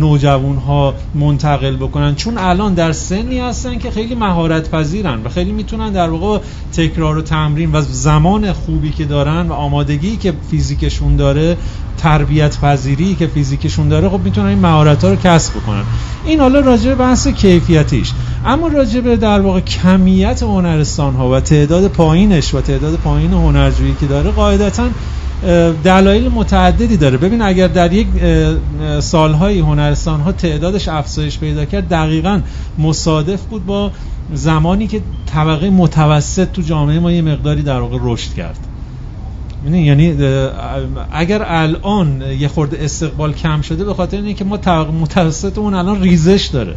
[SPEAKER 3] نوجوان ها منتقل بکنن. چون الان در سنی هستن که خیلی مهارت پذیرن و خیلی می‌تونن در واقع تکرار و تمرین و زمان خوبی که دارن و آمادگی که فیزیکشون داره تربیت پذیری که فیزیکشون داره خب می‌تونن این مهارت ها رو کسب بکنن. این حالا راجع به بحث کیفیتیش. اما راجع به در واقع کمیت هنرستان ها و تعداد پایینش و تعداد پایین هنرجویی که داره قاعدتا دلایل متعددی داره. ببین اگر در یک سالهای هنرستان ها تعدادش افزایش پیدا کرد دقیقا مصادف بود با زمانی که طبقه متوسط تو جامعه ما یه مقداری در واقع رشد کرد. یعنی اگر الان یه خورده استقبال کم شده به خاطر اینکه ما طبقه متوسطمون الان ریزش داره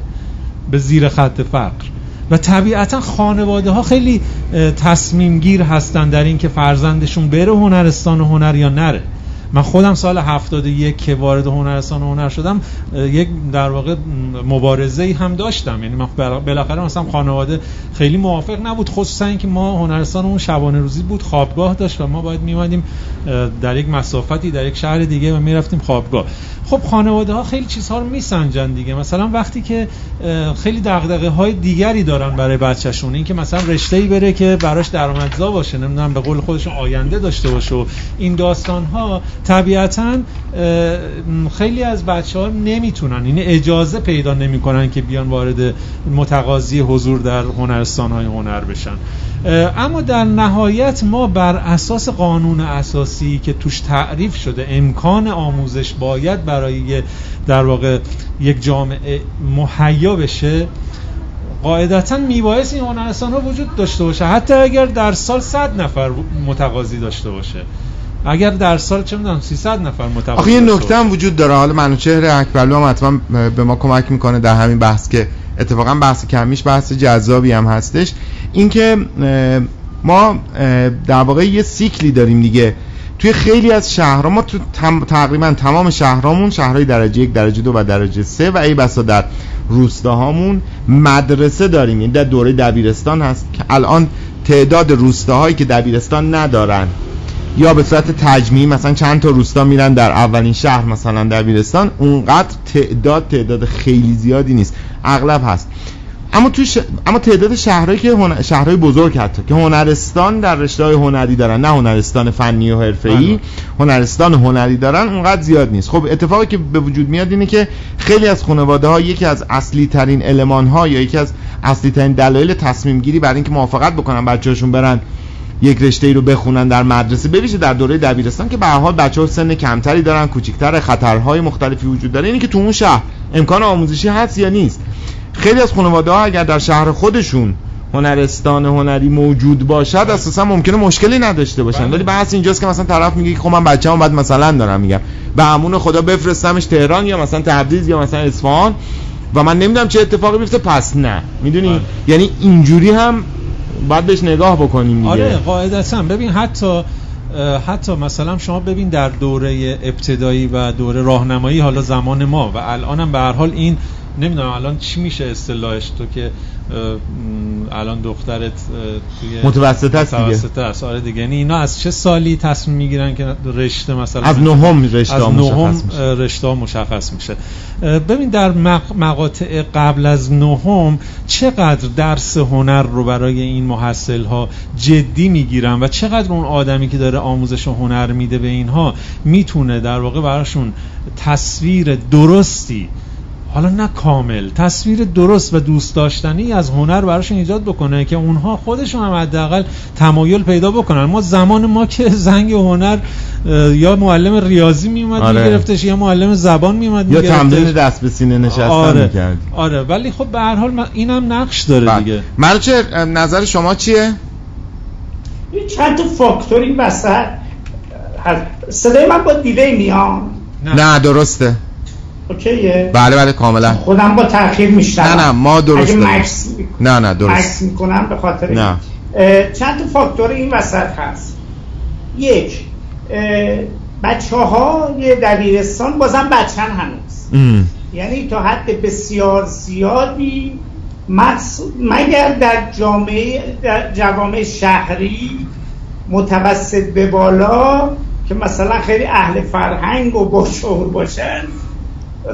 [SPEAKER 3] به زیر خط فقر. و طبیعتا خانواده ها خیلی تصمیم گیر هستن در اینکه فرزندشون بره هنرستان هنر یا نره. من خودم سال 71 که وارد هنرستان هنر شدم یک در واقع مبارزه هم داشتم. یعنی من بالاخره مثلا خانواده خیلی موافق نبود خصوصا اینکه ما هنرستان اون شبانه روزی بود خوابگاه داشت و ما باید میومدیم در یک مسافتی در یک شهر دیگه و می‌رفتیم خوابگاه. خب خانواده ها خیلی چیزها رو میسنجن دیگه. مثلا وقتی که خیلی دغدغه های دیگری دارن برای بچهشون این که مثلا رشته ای بره که براش درآمدزا باشه نمی‌دونم به قول خودشون آینده داشته باشه و این داستان ها طبیعتا خیلی از بچه ها نمی‌تونن این یعنی اجازه پیدا نمی‌کنن که بیان وارد متقاضی حضور در هنرستان های هنر بشن. اما در نهایت ما بر اساس قانون اساسی که توش تعریف شده امکان آموزش باید برای در واقع یک جامعه مهیا بشه قاعدتا میبایست این هنرستان ها وجود داشته باشه حتی اگر در سال 100 نفر متقاضی داشته باشه. اگر در سال چه می‌دونم 300 نفر متقاضی
[SPEAKER 2] آخه یه نکته هم وجود داره. حالا منوچهر اکبرلو هم حتما به ما کمک می‌کنه در همین بحث که اتفاقا بحث کمیش بحث جذابی هم هستش. اینکه ما در واقع یه سیکلی داریم دیگه. توی خیلی از شهرها ما تو تقریبا تمام شهرهامون شهرهای درجه یک درجه دو و درجه سه و ای بسا در روستاهامون مدرسه داریم. این در دوره دبیرستان هست که الان تعداد روستاهایی که دبیرستان ندارن. یا به صورت تجمیع مثلا چند تا روستا میرن در اولین شهر مثلا دبیرستان اونقدر تعداد تعداد خیلی زیادی نیست. اغلب هست. اما تو اما تعداد شهرهایی که هن... شهرهای بزرگ حتی که هنرستان در رشته هنری دارن نه هنرستان فنی و حرفه‌ای بله. هنرستان هنری دارن اونقدر زیاد نیست. خب اتفاقی که به وجود میاد اینه که خیلی از خانواده ها یکی از اصلی ترین المان ها یا یکی از اصلی ترین دلایل تصمیم گیری برای اینکه موافقت بکنن بچه‌هاشون برن یک رشته ای رو بخونن در مدرسه. بویژه در دوره دبیرستان که به هر حال بچه‌ها سن کمتری دارن کوچیک‌تر خطرهای مختلفی وجود داره. اینی که تو اون شهر امکان آموزشی هست یا نیست. خیلی از خانواده ها اگر در شهر خودشون هنرستان هنری موجود باشد اساسا ممکنه مشکلی نداشته باشن. ولی بحث اینجاست که مثلا طرف میگه خب من بچه‌ام بعد مثلا دارم میگم. به امون خدا بفرستمش تهران یا مثلا تبریز یا مثلا اصفهان. و من نمی‌دونم چه اتفاقی بیفته. پس نه. می‌دونی؟ بله. یعنی اینجوری هم باید بهش نگاه بکنیم دیگه.
[SPEAKER 3] آره قاعدتا. ببین حتی حتی مثلا شما ببین در دوره ابتدایی و دوره راهنمایی حالا زمان ما و الانم به هر حال این نمی‌دونم الان چی میشه اصطلاحش. تو که الان دخترت توی
[SPEAKER 2] متوسط است دیگه.
[SPEAKER 3] متوسط است آره دیگه. یعنی اینا از چه سالی تصمیم می‌گیرن که رشته مثلا
[SPEAKER 2] از نهم رشته
[SPEAKER 3] از نهم رشته مشخص میشه. ببین در مقاطع قبل از نهم چقدر درس هنر رو برای این محصل ها جدی می‌گیرن و چقدر اون آدمی که داره آموزش هنر میده به اینها می‌تونه در واقع براشون تصویر درستی حالا نه کامل تصویر درست و دوست داشتنی از هنر براشون ایجاد بکنه که اونها خودشون هم حداقل تمایل پیدا بکنن. ما زمان ما که زنگ هنر یا معلم ریاضی میومد آره. میگرفتش یا معلم زبان میومد
[SPEAKER 2] یا تمرین دست به سینه نشستن
[SPEAKER 3] آره. می‌کرد. آره. ولی خب به هر حال اینم نقش داره بله. دیگه.
[SPEAKER 2] مرچه نظر شما چیه؟
[SPEAKER 5] چند تا فاکتور این وسط صدای من با دیلی میان
[SPEAKER 2] نه, نه درسته.
[SPEAKER 5] اوکیه؟
[SPEAKER 2] بله بله کاملا.
[SPEAKER 5] خودم با تاخیر میشنم
[SPEAKER 2] نه نه ما درست
[SPEAKER 5] اگه مکس
[SPEAKER 2] نه نه درست.
[SPEAKER 5] مکس می‌کنم به خاطر
[SPEAKER 2] نه.
[SPEAKER 5] چند تا فاکتور این وسط هست. یک بچه های دبیرستان بازم بچن هنوز. یعنی تا حد بسیار زیادی مگر در جامعه در جوامع شهری متوسط به بالا که مثلا خیلی اهل فرهنگ و با شعور باشن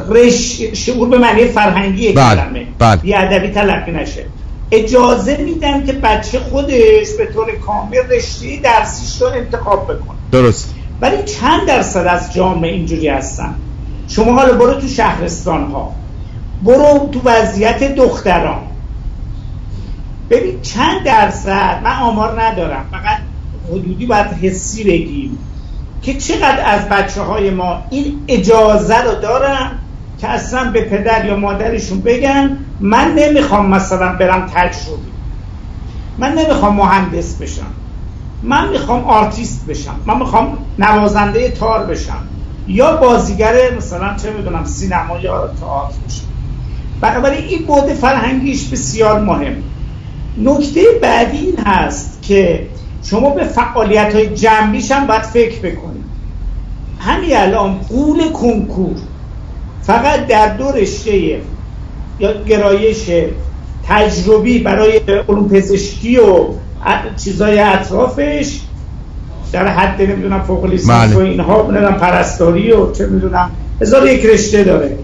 [SPEAKER 5] رش... شعور به معنی فرهنگی
[SPEAKER 2] بله، کلمه.
[SPEAKER 5] بله. ادبی تلقی نشه. اجازه میدن که بچه خودش به طور کامل رشته درسیش رو انتخاب بکنه.
[SPEAKER 2] درست.
[SPEAKER 5] ولی چند درصد از جامعه اینجوری هستن؟ شما حالا برو تو شهرستان ها برو تو وضعیت دختران. ببین چند درصد؟ من آمار ندارم. فقط حدودی باید حسی بگیم که چقدر از بچه های ما این اجازه رو دارن که اصلا به پدر یا مادرشون بگن من نمی‌خوام مثلا برم تجربی من نمی‌خوام مهندس بشم. من می‌خوام آرتیست بشم. من می‌خوام نوازنده تار بشم. یا بازیگر مثلا چه می‌دونم سینما یا تئاتر بشم. بنابراین این بود فرهنگیش بسیار مهم. نکته بعدی این هست که شما به فعالیت های جنبیش هم باید فکر بکنید. همین الان قول کنکور. فقط در دو رشته یا گرایش تجربی برای علوم پزشکی و چیزای اطرافش در حد نمی‌دونم فوق لیسانس بله. و اینها نمی‌دونم پرستاری و چه می‌دونم. هزار یک رشته داره.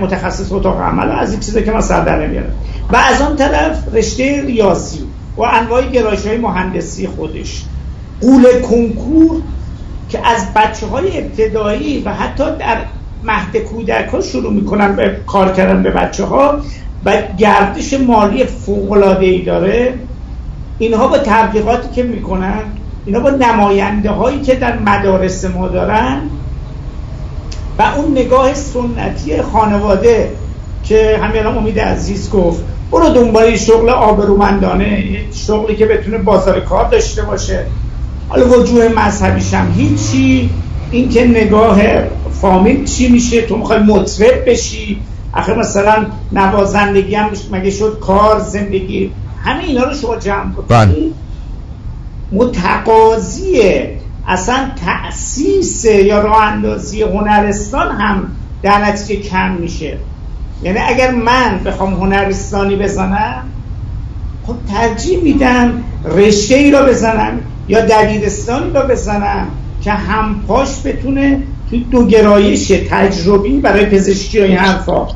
[SPEAKER 5] متخصص اتاق عمل از این چیزا که من سر در نمیارم. و از آن طرف رشته ریاضی و انواع گرایش های مهندسی خودش. قول کنکور که از بچه های ابتدایی و حتی در مهد کودک ها شروع می‌کنن به کار کردن به بچه ها و گردش مالی فوق ای داره. اینها با تبلیغاتی که می‌کنن اینا با نماینده هایی که در مدارس ما دارن و اون نگاه سنتی خانواده که همین امید عزیز گفت برو دنبال شغل آبرومندانه شغلی که بتونه بازار کار داشته باشه. حالا وجوه مذهبیش هم هیچی. این که نگاه فامیل چی میشه؟ تو می‌خوای مطرب بشی؟ آخه مثلا نوازندگی هم مگه شد کار زندگی؟ همه اینا رو شما جمع کنید
[SPEAKER 2] بله.
[SPEAKER 5] متقاضی اصلا تأسیس یا راه اندازی هنرستان هم در نتیجه کم میشه. یعنی اگر من بخوام هنرستانی بزنم خب ترجیح میدم رشته ای رو بزنم یا دبیرستانی رو بزنم. که همپاش بتونه توی دو گرایش تجربی برای پزشکی و این حرفا.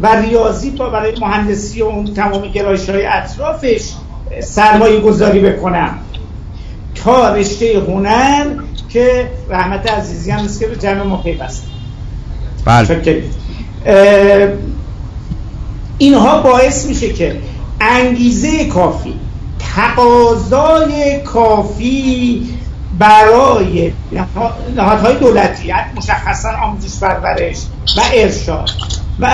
[SPEAKER 5] و ریاضی با برای مهندسی و اون تمام گرایش های اطرافش سرمایه گذاری بکنم تا رشته هنر که رحمت عزیزی هم که به جمع ما پیوسته. بله. اینها باعث میشه که انگیزه کافی تقاضای کافی برای نهادهای دولتی مشخصا آموزش پرورش و ارشاد. و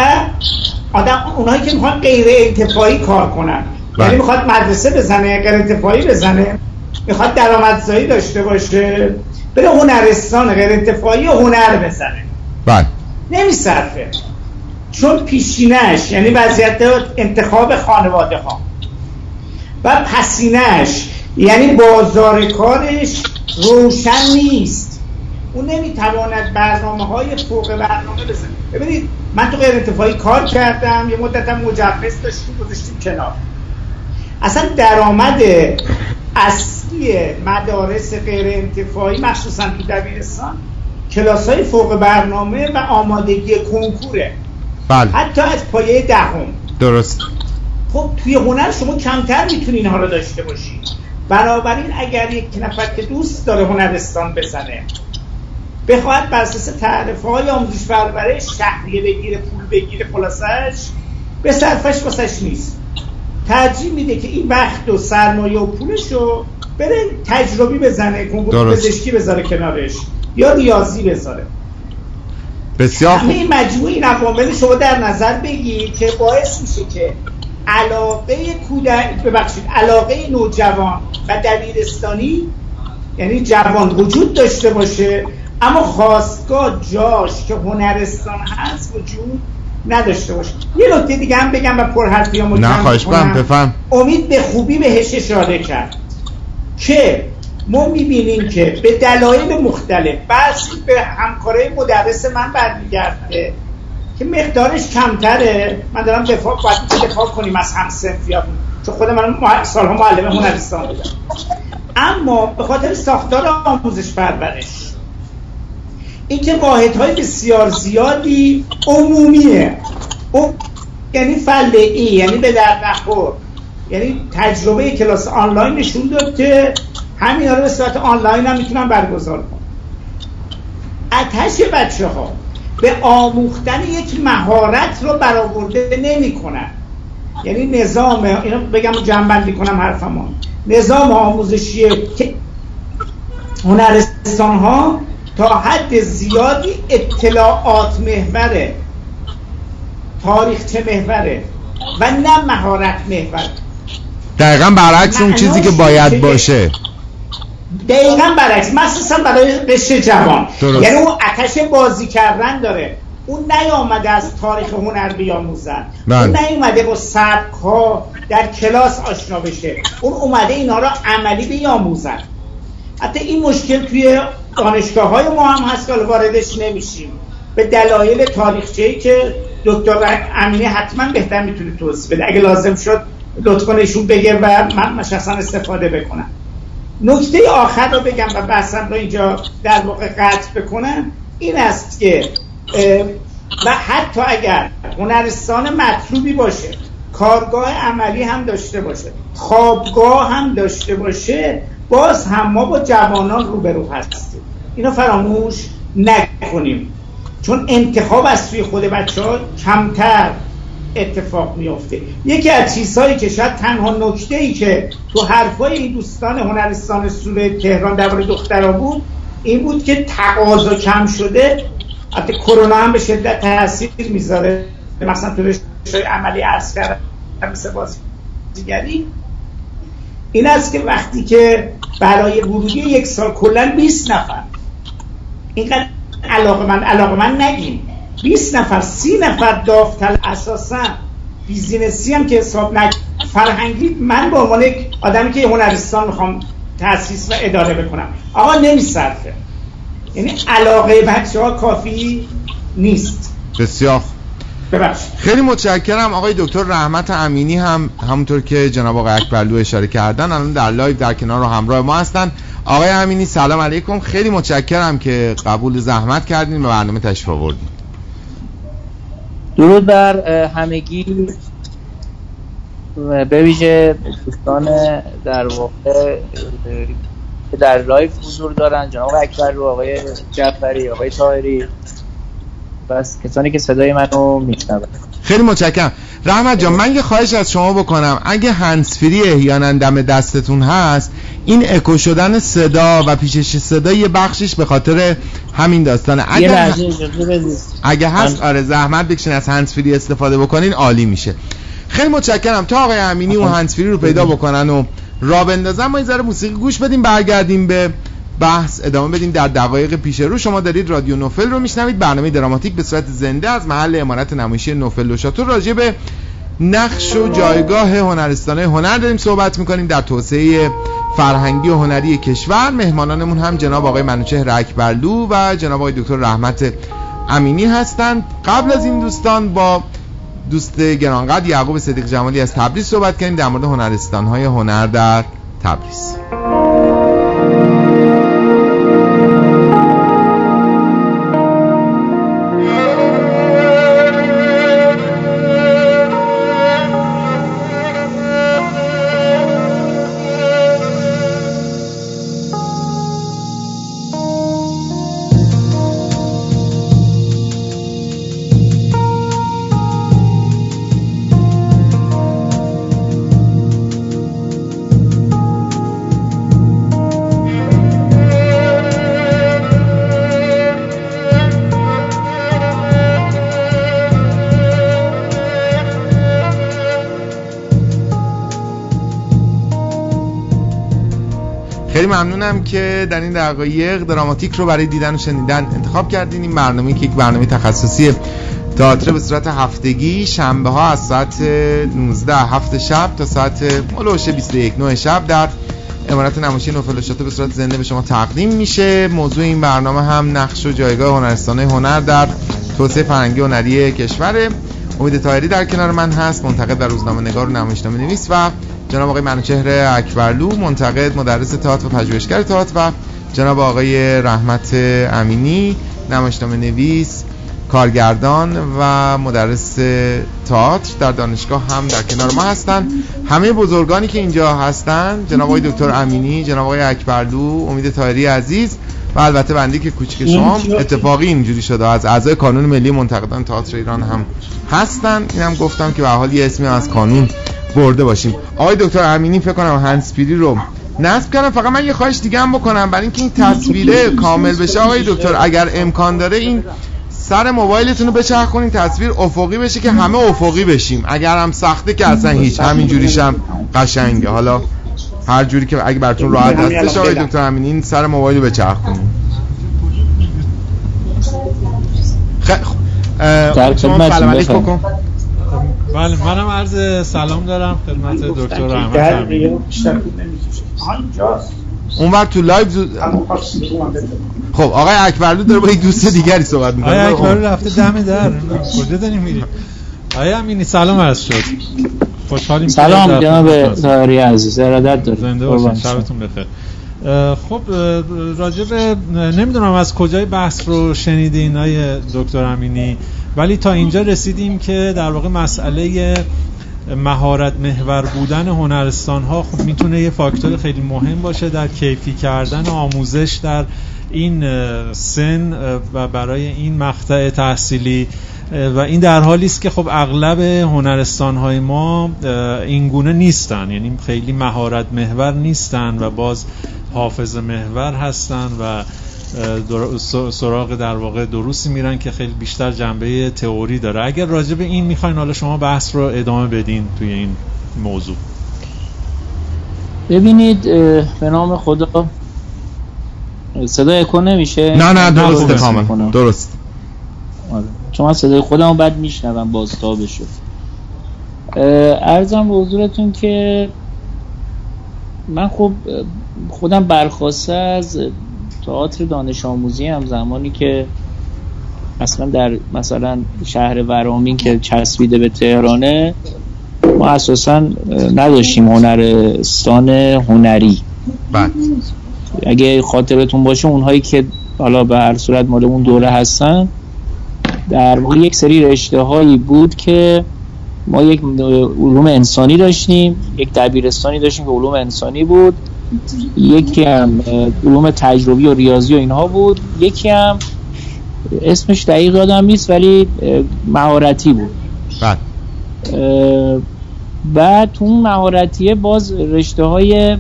[SPEAKER 5] آدم اونایی که می‌خوان غیر انتفاعی کار کنن. بله. یعنی می‌خواد مدرسه بزنه غیر انتفاعی بزنه می‌خواد درآمدزایی داشته باشه بره هنرستان غیر انتفاعی هنر بزنه.
[SPEAKER 2] بله.
[SPEAKER 5] نمیصرفه. چون پیشینش یعنی وضعیت انتخاب خانواده ها. و پسینش یعنی بازار کارش روشن نیست. اون نمی‌تواند برنامه های فوق برنامه بزنه. ببینید من تو غیر انتفاعی کار کردم یه مدتم مجوز داشتیم گذاشتیم کنار. اصلا درآمد اصلی مدارس غیر انتفاعی مخصوصا تو دبیرستان کلاس های فوق برنامه و آمادگی کنکوره.
[SPEAKER 2] بله.
[SPEAKER 5] حتی از پایه دهم.
[SPEAKER 2] درست.
[SPEAKER 5] خب توی هنر شما کمتر می‌تونین اینها رو داشته باشید بنابراین اگر یک نفر که دوست داره هنرستان بزنه بخواهد بر اساس تعرفه های آموزش پرورش شهریه بگیره پول بگیره خلاصش به صرفش واسش نیست. ترجیح میده که این وقت و سرمایه و پولش رو بره تجربی بزنه کنکور پزشکی بذاره کنارش یا ریاضی بذاره.
[SPEAKER 2] بسیار
[SPEAKER 5] همه این مجموعه این عوامل شما در نظر بگیر که باعث میشه که علاقه کودک ببخشید علاقه نوجوان و دبیرستانی یعنی جوان وجود داشته باشه اما خواستگاه جاش که هنرستان هست وجود نداشته باشه. یه نکته دیگه هم بگم و پر حرفی هم
[SPEAKER 2] نه خواهش بفهم.
[SPEAKER 5] امید به خوبی بهش اشاره کرد که ما می‌بینیم که به دلایل مختلف بعضی به همکاره مدرس من برمیگرده. که مقدارش کمتره. من دارم دفاع باید دفاع کنیم از هم سنفیامون چون خود من سالها معلم هنرستان بودم. اما به خاطر ساختار آموزش پرورش اینکه های بسیار زیادی عمومیه. او یعنی فله ای یعنی به در نخور. یعنی تجربه کلاس آنلاین نشون داد که همین رو به صورت آنلاین هم می‌تونن برگزار کنن اتش بچه ها به آموختن یک مهارت رو برآورده نمی‌کنن یعنی نظام اینو بگم جنبندی کنم حرفمان نظام آموزشی هنرستان ها تا حد زیادی اطلاعات محوره تاریخچه محوره و نه مهارت محور.
[SPEAKER 2] دقیقا برعکس اون چیزی که باید باشه.
[SPEAKER 5] دقیقا برعکس مخصوصا برای قشر جوان. یعنی اون اتش بازی کردن داره. اون نیامده از تاریخ هنر بیاموزن بله. اون نیومده با سبک ها در کلاس آشنا بشه. اون اومده اینا را عملی بیاموزن حتی این مشکل توی دانشگاه های ما هم هست که واردش نمیشیم. به دلایل تاریخچه‌ای که دکتر امینی حتما بهتر می‌تونه توضیح بده. اگه لازم شد لطفا ایشون بگه و من شخصا استفاده بکنم. نکته آخر رو بگم و بحثم رو اینجا در واقع قطع بکنم این است که و حتی اگر هنرستان مطلوبی باشه کارگاه عملی هم داشته باشه خوابگاه هم داشته باشه باز هم ما با جوانان روبرو هستیم. اینو فراموش نکنیم. چون انتخاب از سوی خود بچه ها کمتر اتفاق میافته. یکی از چیزهایی که شاید تنها نکته ای که تو حرفای این دوستان هنرستان سور تهران درباره دخترها بود این بود که تقاضا کم شده حتی کرونا هم به شدت تاثیر می‌ذاره. مثلا تو رشته عملی عرض کردن مثل بازیگری. این است که وقتی که برای ورودی یک سال کلا 20 نفر. اینقدر علاقه من علاقه من نگیم 20 نفر 30 نفر داوطلب اساسا business ی هم که حساب نک فرهنگی من به عنوان آدمی که هنرستان می‌خوام تاسیس و اداره بکنم. آقا نمیصرفه. یعنی علاقه بچه ها کافی نیست.
[SPEAKER 2] بسیار
[SPEAKER 5] ببخشید.
[SPEAKER 2] خیلی متشکرم. آقای دکتر رحمت امینی هم همونطور که جناب آقای اکبرلو اشاره کردن الان در live در کنار و همراه ما هستن. آقای امینی سلام علیکم. خیلی متشکرم که قبول زحمت کردین و برنامه تشریف آوردین.
[SPEAKER 6] درود بر همگی. به ویژه دوستان در واقع که در live حضور دارن. جناب اکبرلو آقای جعفری آقای طاهری. بس. کسانی که صدای منو میشنون.
[SPEAKER 2] خیلی متشکرم. رحمت جان من یه خواهش از شما بکنم. اگه هنسفری احیانا دم دستتون هست این اکو شدن صدا و پیشش صدا یه بخشش به خاطر همین داستانه. اگه, اگه هست آره. زحمت بکشین از هنسفری استفاده بکنین عالی میشه. خیلی متشکرم. تا آقای امینی و هنسفری رو پیدا بکنن و را بندازن ما این ذره موسیقی گوش بدیم برگردیم به بحث ادامه بدیم در دقایق پیش رو. شما دارید رادیو نوفل رو میشنوید. برنامه دراماتیک به صورت زنده از محل امارت نمایشی نوفل و شاتو راجع به نقش و جایگاه هنرستان هنر داریم صحبت می‌کنیم. در توسعه فرهنگی و هنری کشور مهمانانمون هم جناب آقای منوچهر اکبرلو و جناب آقای دکتر رحمت امینی هستند. قبل از این دوستان با دوست گرانقدر یعقوب صدیق جمالی از تبریز صحبت کردیم در مورد هنرستان های هنر در تبریز. ممنونم که در این دقایق دراماتیک رو برای دیدن و شنیدن انتخاب کردین. این برنامه که یک برنامه تخصصی تئاتر به صورت هفتگی شنبه ها از ساعت 19 هفت شب تا ساعت ملوش 21 9 شب در امارت نمایشی نوفل به صورت زنده به شما تقدیم میشه. موضوع این برنامه هم نقش و جایگاه هنرستانه هنر در توسعه فرهنگی هنری کشور. امید طاهری در کنار من هست منتقد در روزنامه نگار و نمایشنامه نویس و جناب آقای منوچهر اکبرلو منتقد مدرس تئاتر و پژوهشگر تئاتر و جناب آقای رحمت امینی نمایشنامه نویس کارگردان و مدرس تئاتر در دانشگاه هم در کنار ما هستند. همه بزرگانی که اینجا هستند جناب آقای دکتر امینی جناب آقای اکبرلو امید طاهری عزیز و البته بندی که کوچیک شما اتفاقی اینجوری شده. از اعضای کانون ملی منتقدان تئاتر ایران هم هستن اینم گفتم که به حال یه اسمی از کانون برده باشیم. آقای دکتر امینی فکر کنم هنسپیری رو نصب کردم فقط من یه خواهش دیگه هم بکنم. برای اینکه این تصویره کامل بشه آقای دکتر اگر امکان داره این سر موبایلتون رو بچرخونین تصویر افقی بشه که همه افقی بشیم. اگر هم سخته که اصلا هیچ همین جوریش هم قشنگه. حالا هر جوری که اگه براتون راحت هستش آقای دکتر امینی این سر موبایل رو بچرخونین خیلی شما سلام علیکم.
[SPEAKER 3] بله منم عرض سلام دارم خدمت دکتر رحمت
[SPEAKER 2] اون وقت تو live زود خب آقای اکبرلو داره با یک دوست دیگری صحبت می‌کنه.
[SPEAKER 3] آقای اکبرلو رفته دم در. کجا داریم میریم؟ آقای امینی سلام عرض شد. خوشحالیم
[SPEAKER 6] سلام جناب طاهری عزیز ارادت دارم.
[SPEAKER 3] زنده باشید شبتون بخیر. خب راجب نمی‌دونم از کجای بحث رو شنیدین آقای دکتر امینی ولی تا اینجا رسیدیم که در واقع مسئله مهارت محور بودن هنرستان ها خب می‌تونه یه فاکتور خیلی مهم باشه در کیفی کردن آموزش در این سن و برای این مقطع تحصیلی و این در حالی است که خب اغلب هنرستان های ما این گونه نیستن. یعنی خیلی مهارت محور نیستن و باز حافظ محور هستن و سراغ در واقع دروسی میرن که خیلی بیشتر جنبه تئوری داره. اگر راجع به این می‌خواین حالا شما بحث رو ادامه بدین توی این موضوع.
[SPEAKER 6] ببینید به نام خدا صدا اکو نمیشه؟
[SPEAKER 2] نه نه درست کامل درست.
[SPEAKER 6] آره. چون صدای خودم بد میشنوم بازتابشو ارزم به حضورتون که من خب خودم برخواسته از تئاتر دانش آموزی هم زمانی که اصلا در مثلا شهر ورامین که چسبیده به تهرانه ما اساسا نداشتیم هنرستان هنری.
[SPEAKER 2] بله.
[SPEAKER 6] اگه خاطرتون باشه اونهایی که حالا به هر صورت مال اون دوره هستن در واقع یک سری رشته هایی بود که ما یک علوم انسانی داشتیم یک دبیرستانی داشتیم که علوم انسانی بود یکی هم علوم تجربی و ریاضی و اینها بود یکی هم اسمش دقیق یادم نیست ولی مهارتی بود.
[SPEAKER 2] بله.
[SPEAKER 6] بعد تو اون مهارتیه باز رشته های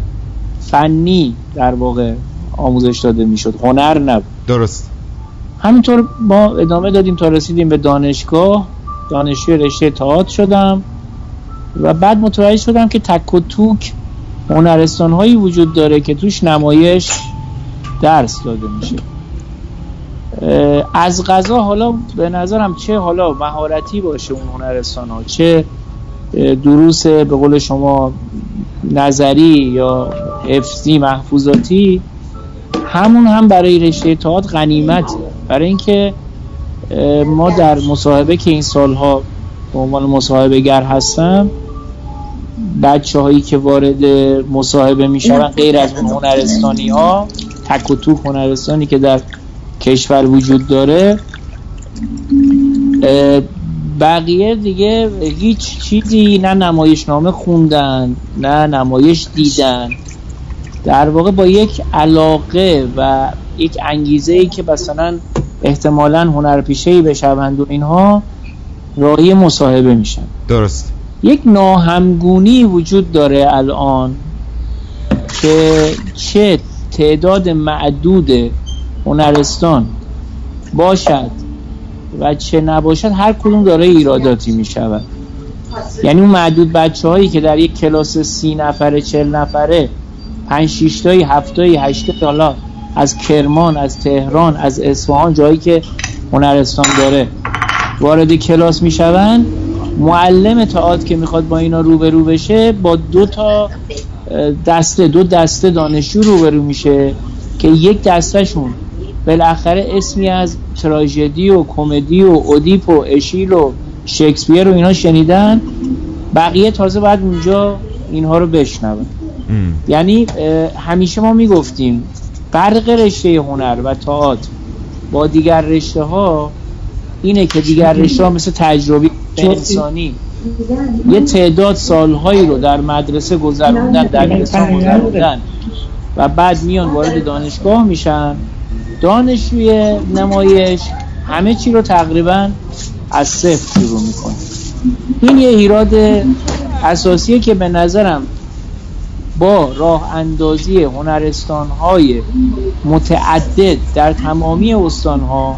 [SPEAKER 6] فنی در واقع آموزش داده می‌شد. هنر نبود.
[SPEAKER 2] درست.
[SPEAKER 6] همینطور ما ادامه دادیم تا رسیدیم به دانشگاه. دانشجوی رشته تئاتر شدم و بعد متوجه شدم که تک و توک هنرستان هایی وجود داره که توش نمایش درس داده میشه. از غذا حالا به نظرم چه حالا مهارتی باشه اون هنرستان ها چه دروس به قول شما نظری یا حفظی محفوظاتی همون هم برای رشته تئاتر غنیمت برای اینکه ما در مصاحبه که این سالها به عنوان مصاحبه گر هستم بچه هایی که وارد مصاحبه میشن غیر از اون هنرستانی ها تک و توک هنرستانی که در کشور وجود داره بقیه دیگه هیچ چیزی نه نمایشنامه خوندن نه نمایش دیدن. در واقع با یک علاقه و یک انگیزه ای که مثلا احتمالا هنرپیشه ای بشوند و اینها راهی مصاحبه میشن.
[SPEAKER 2] درست.
[SPEAKER 6] یک ناهمگونی وجود داره الان که چه تعداد معدود هنرستان باشد و چه نباشد هر کدوم داره ایراداتی می شود یعنی اون معدود بچه هایی که در یک کلاس سی نفره چل نفره پنج شیشتایی هفتایی هشتایی حالا از کرمان از تهران از اصفهان جایی که هنرستان داره وارد کلاس می‌شوند. معلم تئاتر که می‌خواد با اینا روبرو بشه با دو تا دسته دو دسته دانشجو روبرو میشه که یک دستهشون بالاخره اسمی از تراژدی و کمدی و اودیپ و اشیل و شکسپیر و اینا شنیدن. بقیه تازه باید اونجا اینها رو بشنون. یعنی همیشه ما می‌گفتیم فرق رشته هنر و تئاتر با دیگر رشته ها اینه که دیگر رشته ها مثل تجربی انسانی یه تعداد سالهایی رو در مدرسه گذروندن در گذروندن و بعد میان وارد دانشگاه میشن. دانشجوی نمایش همه چی رو تقریبا از صفر شروع می‌کنه. این یه ایراد اساسیه که به نظرم با راه اندازی هنرستان های متعدد در تمامی استان ها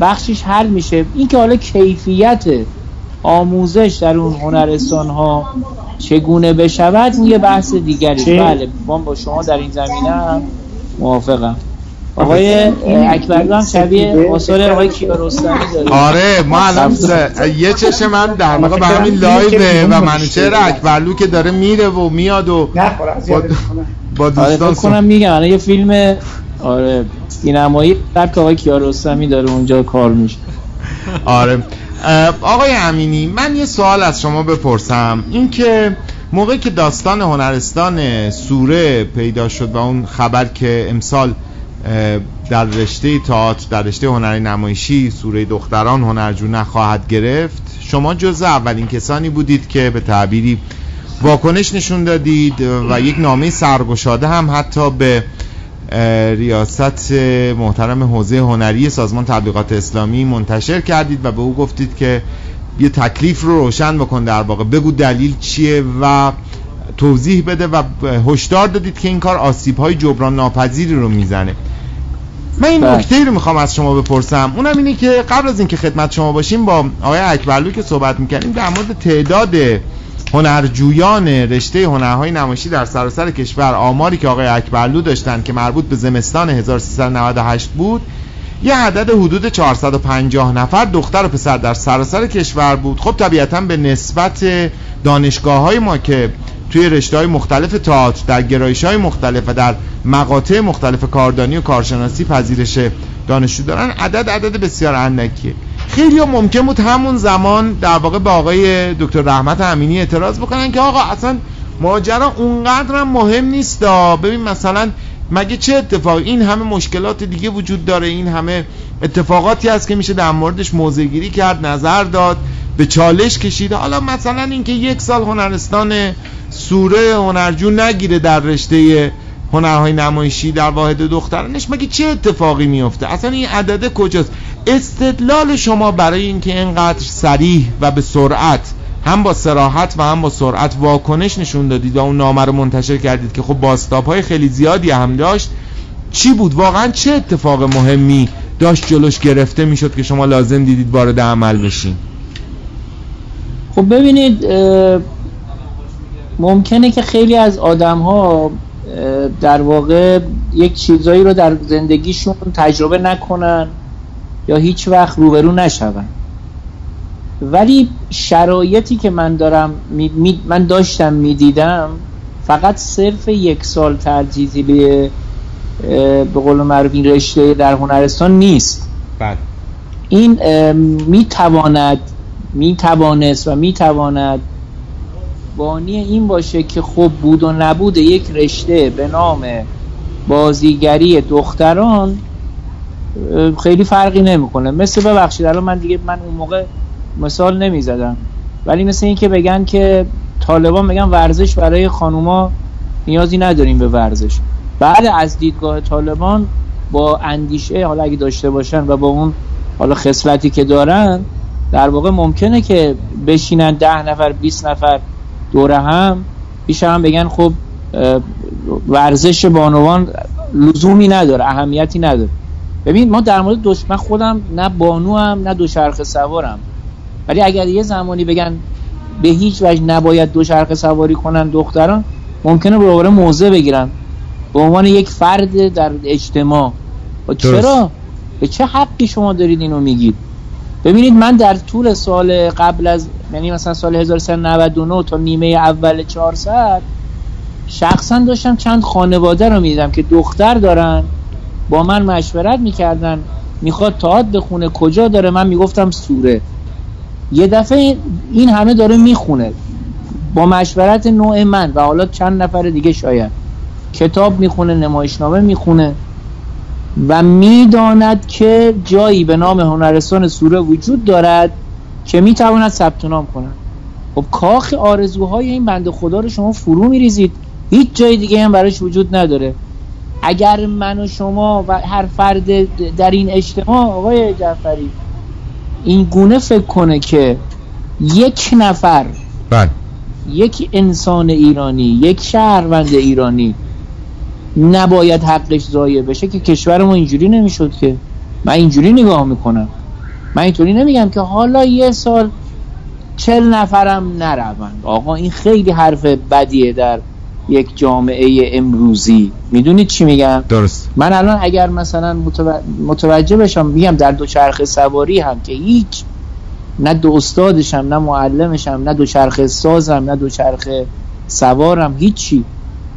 [SPEAKER 6] بخشش حل میشه. این که حالا کیفیت آموزش در اون هنرستان ها چگونه بشود یه بحث دیگری. بله ما با شما در این زمینه هم موافقم. آقای اکبرلو هم شبیه آثار آقای کیارستمی داره.
[SPEAKER 2] آره ما الان یه چشه من در واقع به همین لایوه و منوچهر اکبرلو که داره میره و میاد و با, با دوستان
[SPEAKER 6] آره کنم میگم. الان یه فیلم آره سینمایی سبک آقای کیارستمی داره اونجا کار میشه.
[SPEAKER 2] آره. آقای امینی من یه سوال از شما بپرسم. اینکه موقعی که داستان هنرستان سوره پیدا شد و اون خبر که امسال در رشته تئاتر در رشته هنری نمایشی سوره دختران هنرجو نخواهد گرفت. شما جز اولین کسانی بودید که به تعبیری واکنش نشون دادید و یک نامه سرگشاده هم حتی به ریاست محترم حوزه هنری سازمان تبلیغات اسلامی منتشر کردید و به او گفتید که یه تکلیف رو روشن بکن در واقع. بگو دلیل چیه و توضیح بده و هشدار دادید که این کار آسیب های جبران ناپذیری رو می‌زنه. من این بله. نکته رو می‌خوام از شما بپرسم اونم اینه که قبل از اینکه خدمت شما باشیم با آقای اکبرلو که صحبت می‌کنیم در مورد تعداد هنرجویان رشته هنرهای نمایشی در سراسر کشور آماری که آقای اکبرلو داشتن که مربوط به زمستان 1398 بود یه عدد حدود 450 نفر دختر و پسر در سراسر کشور بود خب طبیعتا به نسبت دانشگاه های ما که توی رشته های مختلف تئاتر در گرایش های مختلف و در مقاطع مختلف کاردانی و کارشناسی پذیرش دانشجو دارن. عدد عدد بسیار اندکیه. خیلی ممکن بود همون زمان در واقع به آقای دکتر رحمت امینی اعتراض بکنن که آقا اصلا ماجرا اونقدر هم مهم نیست ببین مثلا مگه چه اتفاق این همه مشکلات دیگه وجود داره. این همه اتفاقاتی هست که میشه در موردش موضع کرد نظر داد به چالش کشید. حالا مثلا اینکه یک سال هنرستان سوره هنرجو نگیره در رشته هنرهای نمایشی در واحد دخترانش مگه چه اتفاقی میفته؟ اصلا این عدده کجاست؟ استدلال شما برای اینکه اینقدر سریح و به سرعت هم با سراحت و هم با سرعت واکنش نشون دادید و اون نامه رو منتشر کردید که خب باستاب های خیلی زیادی هم داشت. چی بود؟ واقعا چه اتفاق مهمی داشت جلوش گرفته می‌شد که شما لازم دیدید وارد عمل بشین؟
[SPEAKER 6] خب ببینید ممکنه که خیلی از آدم ها در واقع یک چیزایی رو در زندگیشون تجربه نکنن یا هیچ وقت روبرو نشون. ولی شرایطی که من دارم می من داشتم می‌دیدم فقط صرف یک سال ترجیزی به به قول معروف این رشته در هنرستان نیست.
[SPEAKER 2] بله.
[SPEAKER 6] این می‌تواند می‌توانست و می‌تواند بانی این باشه که خب بود و نبود یک رشته به نام بازیگری دختران خیلی فرقی نمی‌کنه. مثل ببخشید الان من دیگه من اون موقع مثال نمی‌زدم. ولی مثل این که بگن که طالبان بگن ورزش برای خانوما نیازی نداریم به ورزش. بعد از دیدگاه طالبان با اندیشه حالا اگه داشته باشن و با اون حالا خصلتی که دارن در واقع ممکنه که بشینن ده نفر 20 نفر دوره هم پیش هم بگن خب ورزش بانوان لزومی نداره اهمیتی نداره. ببین ما در مورد دوست من خودم نه بانو هم نه دوچرخه سوارم. ولی اگر یه زمانی بگن به هیچ وجه نباید دوچرخه سواری کنن دختران ممکنه دوباره موضع بگیرن. به عنوان یک فرد در اجتماع. و چرا؟ به چه حقی شما دارید اینو میگید؟ ببینید من در طول سال قبل از یعنی مثلا سال 1399 تا نیمه اول 400 شخصا داشتم چند خانواده رو می‌دیدم که دختر دارن با من مشورت می‌کردن می‌خواد تاعت بخونه کجا داره من می‌گفتم سوره. یه دفعه این همه داره می‌خونه با مشورت نوع من و حالا چند نفر دیگه شاید. کتاب می‌خونه نمایشنامه می‌خونه و می‌داند که جایی به نام هنرستان سوره وجود دارد که می‌تواند ثبت نام کند. خب کاخ آرزوهای این بند خدا رو شما فرو میریزید. هیچ جای دیگه هم براش وجود نداره. اگر من و شما و هر فرد در این اجتماع آقای جعفری این گونه فکر کنه که یک نفر
[SPEAKER 2] بله.
[SPEAKER 6] یک انسان ایرانی یک شهروند ایرانی نباید حقش ضایع بشه که کشور ما اینجوری نمی‌شد که. من اینجوری نگاه می‌کنم. من اینطوری نمیگم که حالا یه سال چل نفرم نروند. آقا این خیلی حرف بدیه در یک جامعه امروزی. می‌دونید چی میگم؟
[SPEAKER 2] درست.
[SPEAKER 6] من الان اگر مثلا متوجه بشم میگم در دوچرخه سواری هم که هیچ نه دو استادشم نه معلمشم نه دوچرخه سازم نه دوچرخه سوارم هیچی.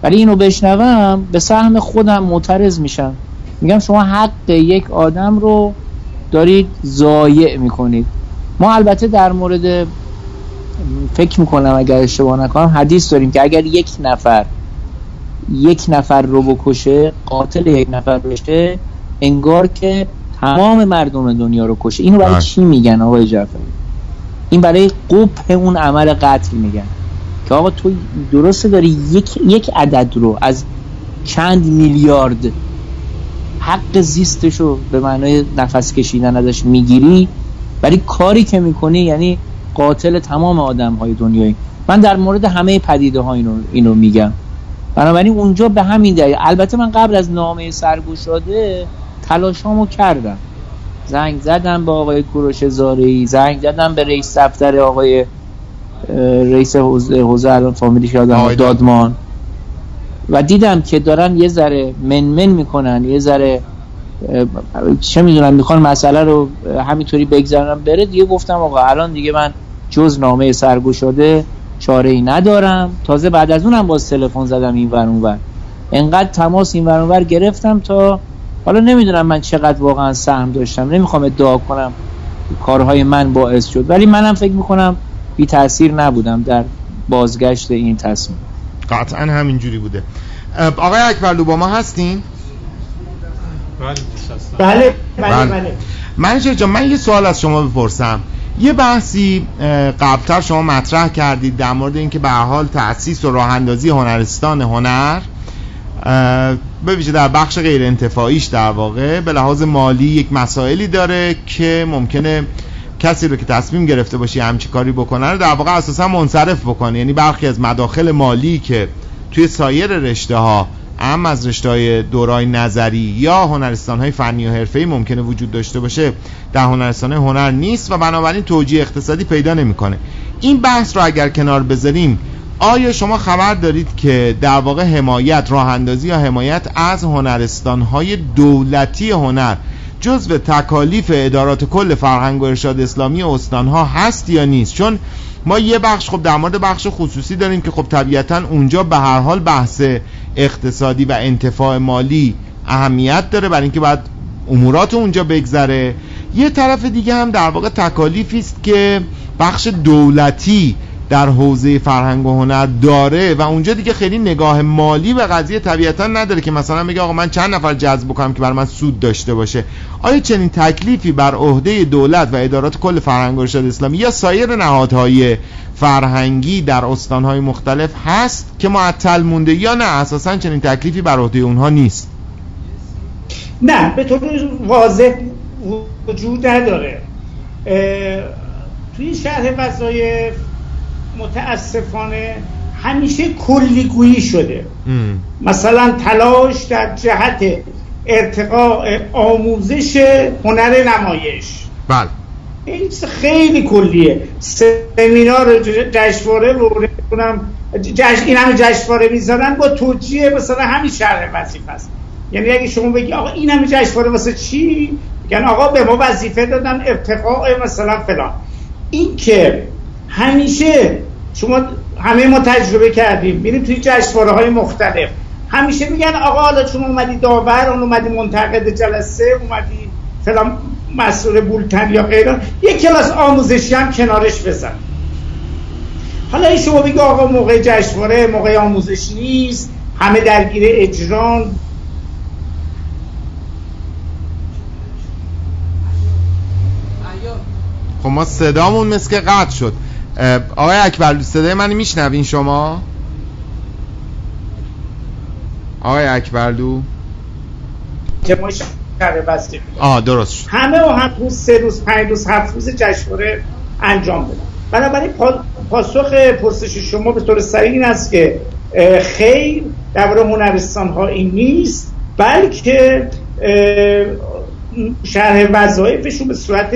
[SPEAKER 6] ولی اینو بشنوم به سهم خودم معترض میشم. میگم شما حق یک آدم رو دارید ضایع می‌کنید. ما البته در مورد فکر می‌کنم اگر اشتباه نکنم حدیث داریم که اگر یک نفر یک نفر رو بکشه قاتل یک نفر بشه انگار که تمام مردم دنیا رو کشه. اینو برای بله. چی میگن آقای جعفری؟ این برای قبح اون عمل قتل میگن. که آقا تو درسته داری یک, یک عدد رو از چند میلیارد حق زیستش رو به معنای نفس کشیدن ازش می‌گیری ولی کاری که می‌کنی یعنی قاتل تمام آدم های دنیایی. من در مورد همه پدیده ها اینو, اینو میگم. بنابراین اونجا به همین دلیل البته من قبل از نامه سرگوشاده تلاشامو کردم. زنگ زدم به آقای کوروش زاری زنگ زدم به رئیس دفتر آقای رئیس حوزه الان فامیلیش یادم دادمان. و دیدم که دارن یه ذره منمن می‌کنن یه ذره چه می‌دونم می‌خوان مسئله رو همینطوری بگذارم بره دیگه گفتم آقا الان دیگه من جز نامه سرگوشاده چاره ای ندارم. تازه بعد از اونم باز تلفن زدم این ور اونور انقدر تماس این ور اونور گرفتم تا حالا نمی‌دونم من چقدر واقعا سهم داشتم. نمی‌خوام ادعا کنم کارهای من باعث شد. ولی منم فکر می‌کنم بی تاثیر نبودم در بازگشت این تصمیم.
[SPEAKER 2] قطعا همینجوری بوده. آقای اکبرلو با ما هستین؟
[SPEAKER 5] بله بله بله
[SPEAKER 2] من جا من یه سوال از شما بپرسم. یه بحثی قبلتر شما مطرح کردید در مورد اینکه به حال تأسیس و راه اندازی هنرستان هنر به ویژه در بخش غیر انتفاعیش در واقع به لحاظ مالی یک مسائلی داره که ممکنه کسی رو که تصمیم گرفته باشی همچی کاری بکنه رو در واقع اساسا منصرف بکنه. یعنی برخی از مداخل مالی که توی سایر رشته ها اهم از رشته های دورای نظری یا هنرستان های فنی و حرفه‌ای ممکنه وجود داشته باشه در هنرستان هنر نیست و بنابراین توجیه اقتصادی پیدا نمی‌کنه. این بحث رو اگر کنار بذاریم آیا شما خبر دارید که در واقع حمایت راه اندازی یا حمایت از هنرستان های دولتی هنر جزو تکالیف ادارات کل فرهنگ و ارشاد اسلامی استان ها هست یا نیست؟ چون ما یه بخش خب در مورد بخش خصوصی داریم که خب طبیعتا اونجا به هر حال بحث اقتصادی و انتفاع مالی اهمیت داره برای اینکه باید امورات اونجا بگذره. یه طرف دیگه هم در واقع تکالیفی است که بخش دولتی در حوزه فرهنگ و هنر داره و اونجا دیگه خیلی نگاه مالی به قضیه طبیعتا نداره که مثلا بگه آقا من چند نفر جذب بکنم که بر من سود داشته باشه. آیا چنین تکلیفی بر عهده دولت و ادارات کل فرهنگ و ارشاد اسلامی یا سایر نهادهای فرهنگی در استانهای مختلف هست که معطل مونده یا نه؟ اساسا چنین تکلیفی بر عهده اونها نیست.
[SPEAKER 5] نه به طور واضح وجود نداره. توی شرح وظایف متاسفانه همیشه کلیگویی شده. مثلا تلاش در جهت ارتقاء آموزش هنر نمایش.
[SPEAKER 2] بله.
[SPEAKER 5] این خیلی کلیه. سمینار جشنواره رو کنم جش... این همه جشنواره می‌ذارن با توجیه مثلا همین شرح وظیفه است. یعنی اگه شما بگی آقا این همه جشنواره واسه چی؟ یعنی آقا به ما وظیفه دادن ارتقاء مثلا فلان. این که همیشه شما همه ما تجربه کردیم. میریم توی جشنواره های مختلف. همیشه میگن آقا حالا شما اومدی داور اون اومدی منتقد جلسه اومدی فلان مسئول بولتن یا غیره. یک کلاس آموزشی هم کنارش بزن. حالا این شما بگی آقا موقع جشنواره موقع آموزش نیست. همه درگیر اجران.
[SPEAKER 2] خب ما صدامون مثل قطع شد. آقای اکبر صدای من میشنوین شما؟ آقای اکبرلو
[SPEAKER 5] که ما شهر بسته
[SPEAKER 2] آه درست
[SPEAKER 5] همه و هم روز سه روز پنج روز هفت روز جشنواره انجام بدن. بنابراین پاسخ پرسش شما به طور سریع این است که خیر در هنرستان ها این نیست بلکه شرح وظایفشون به صورت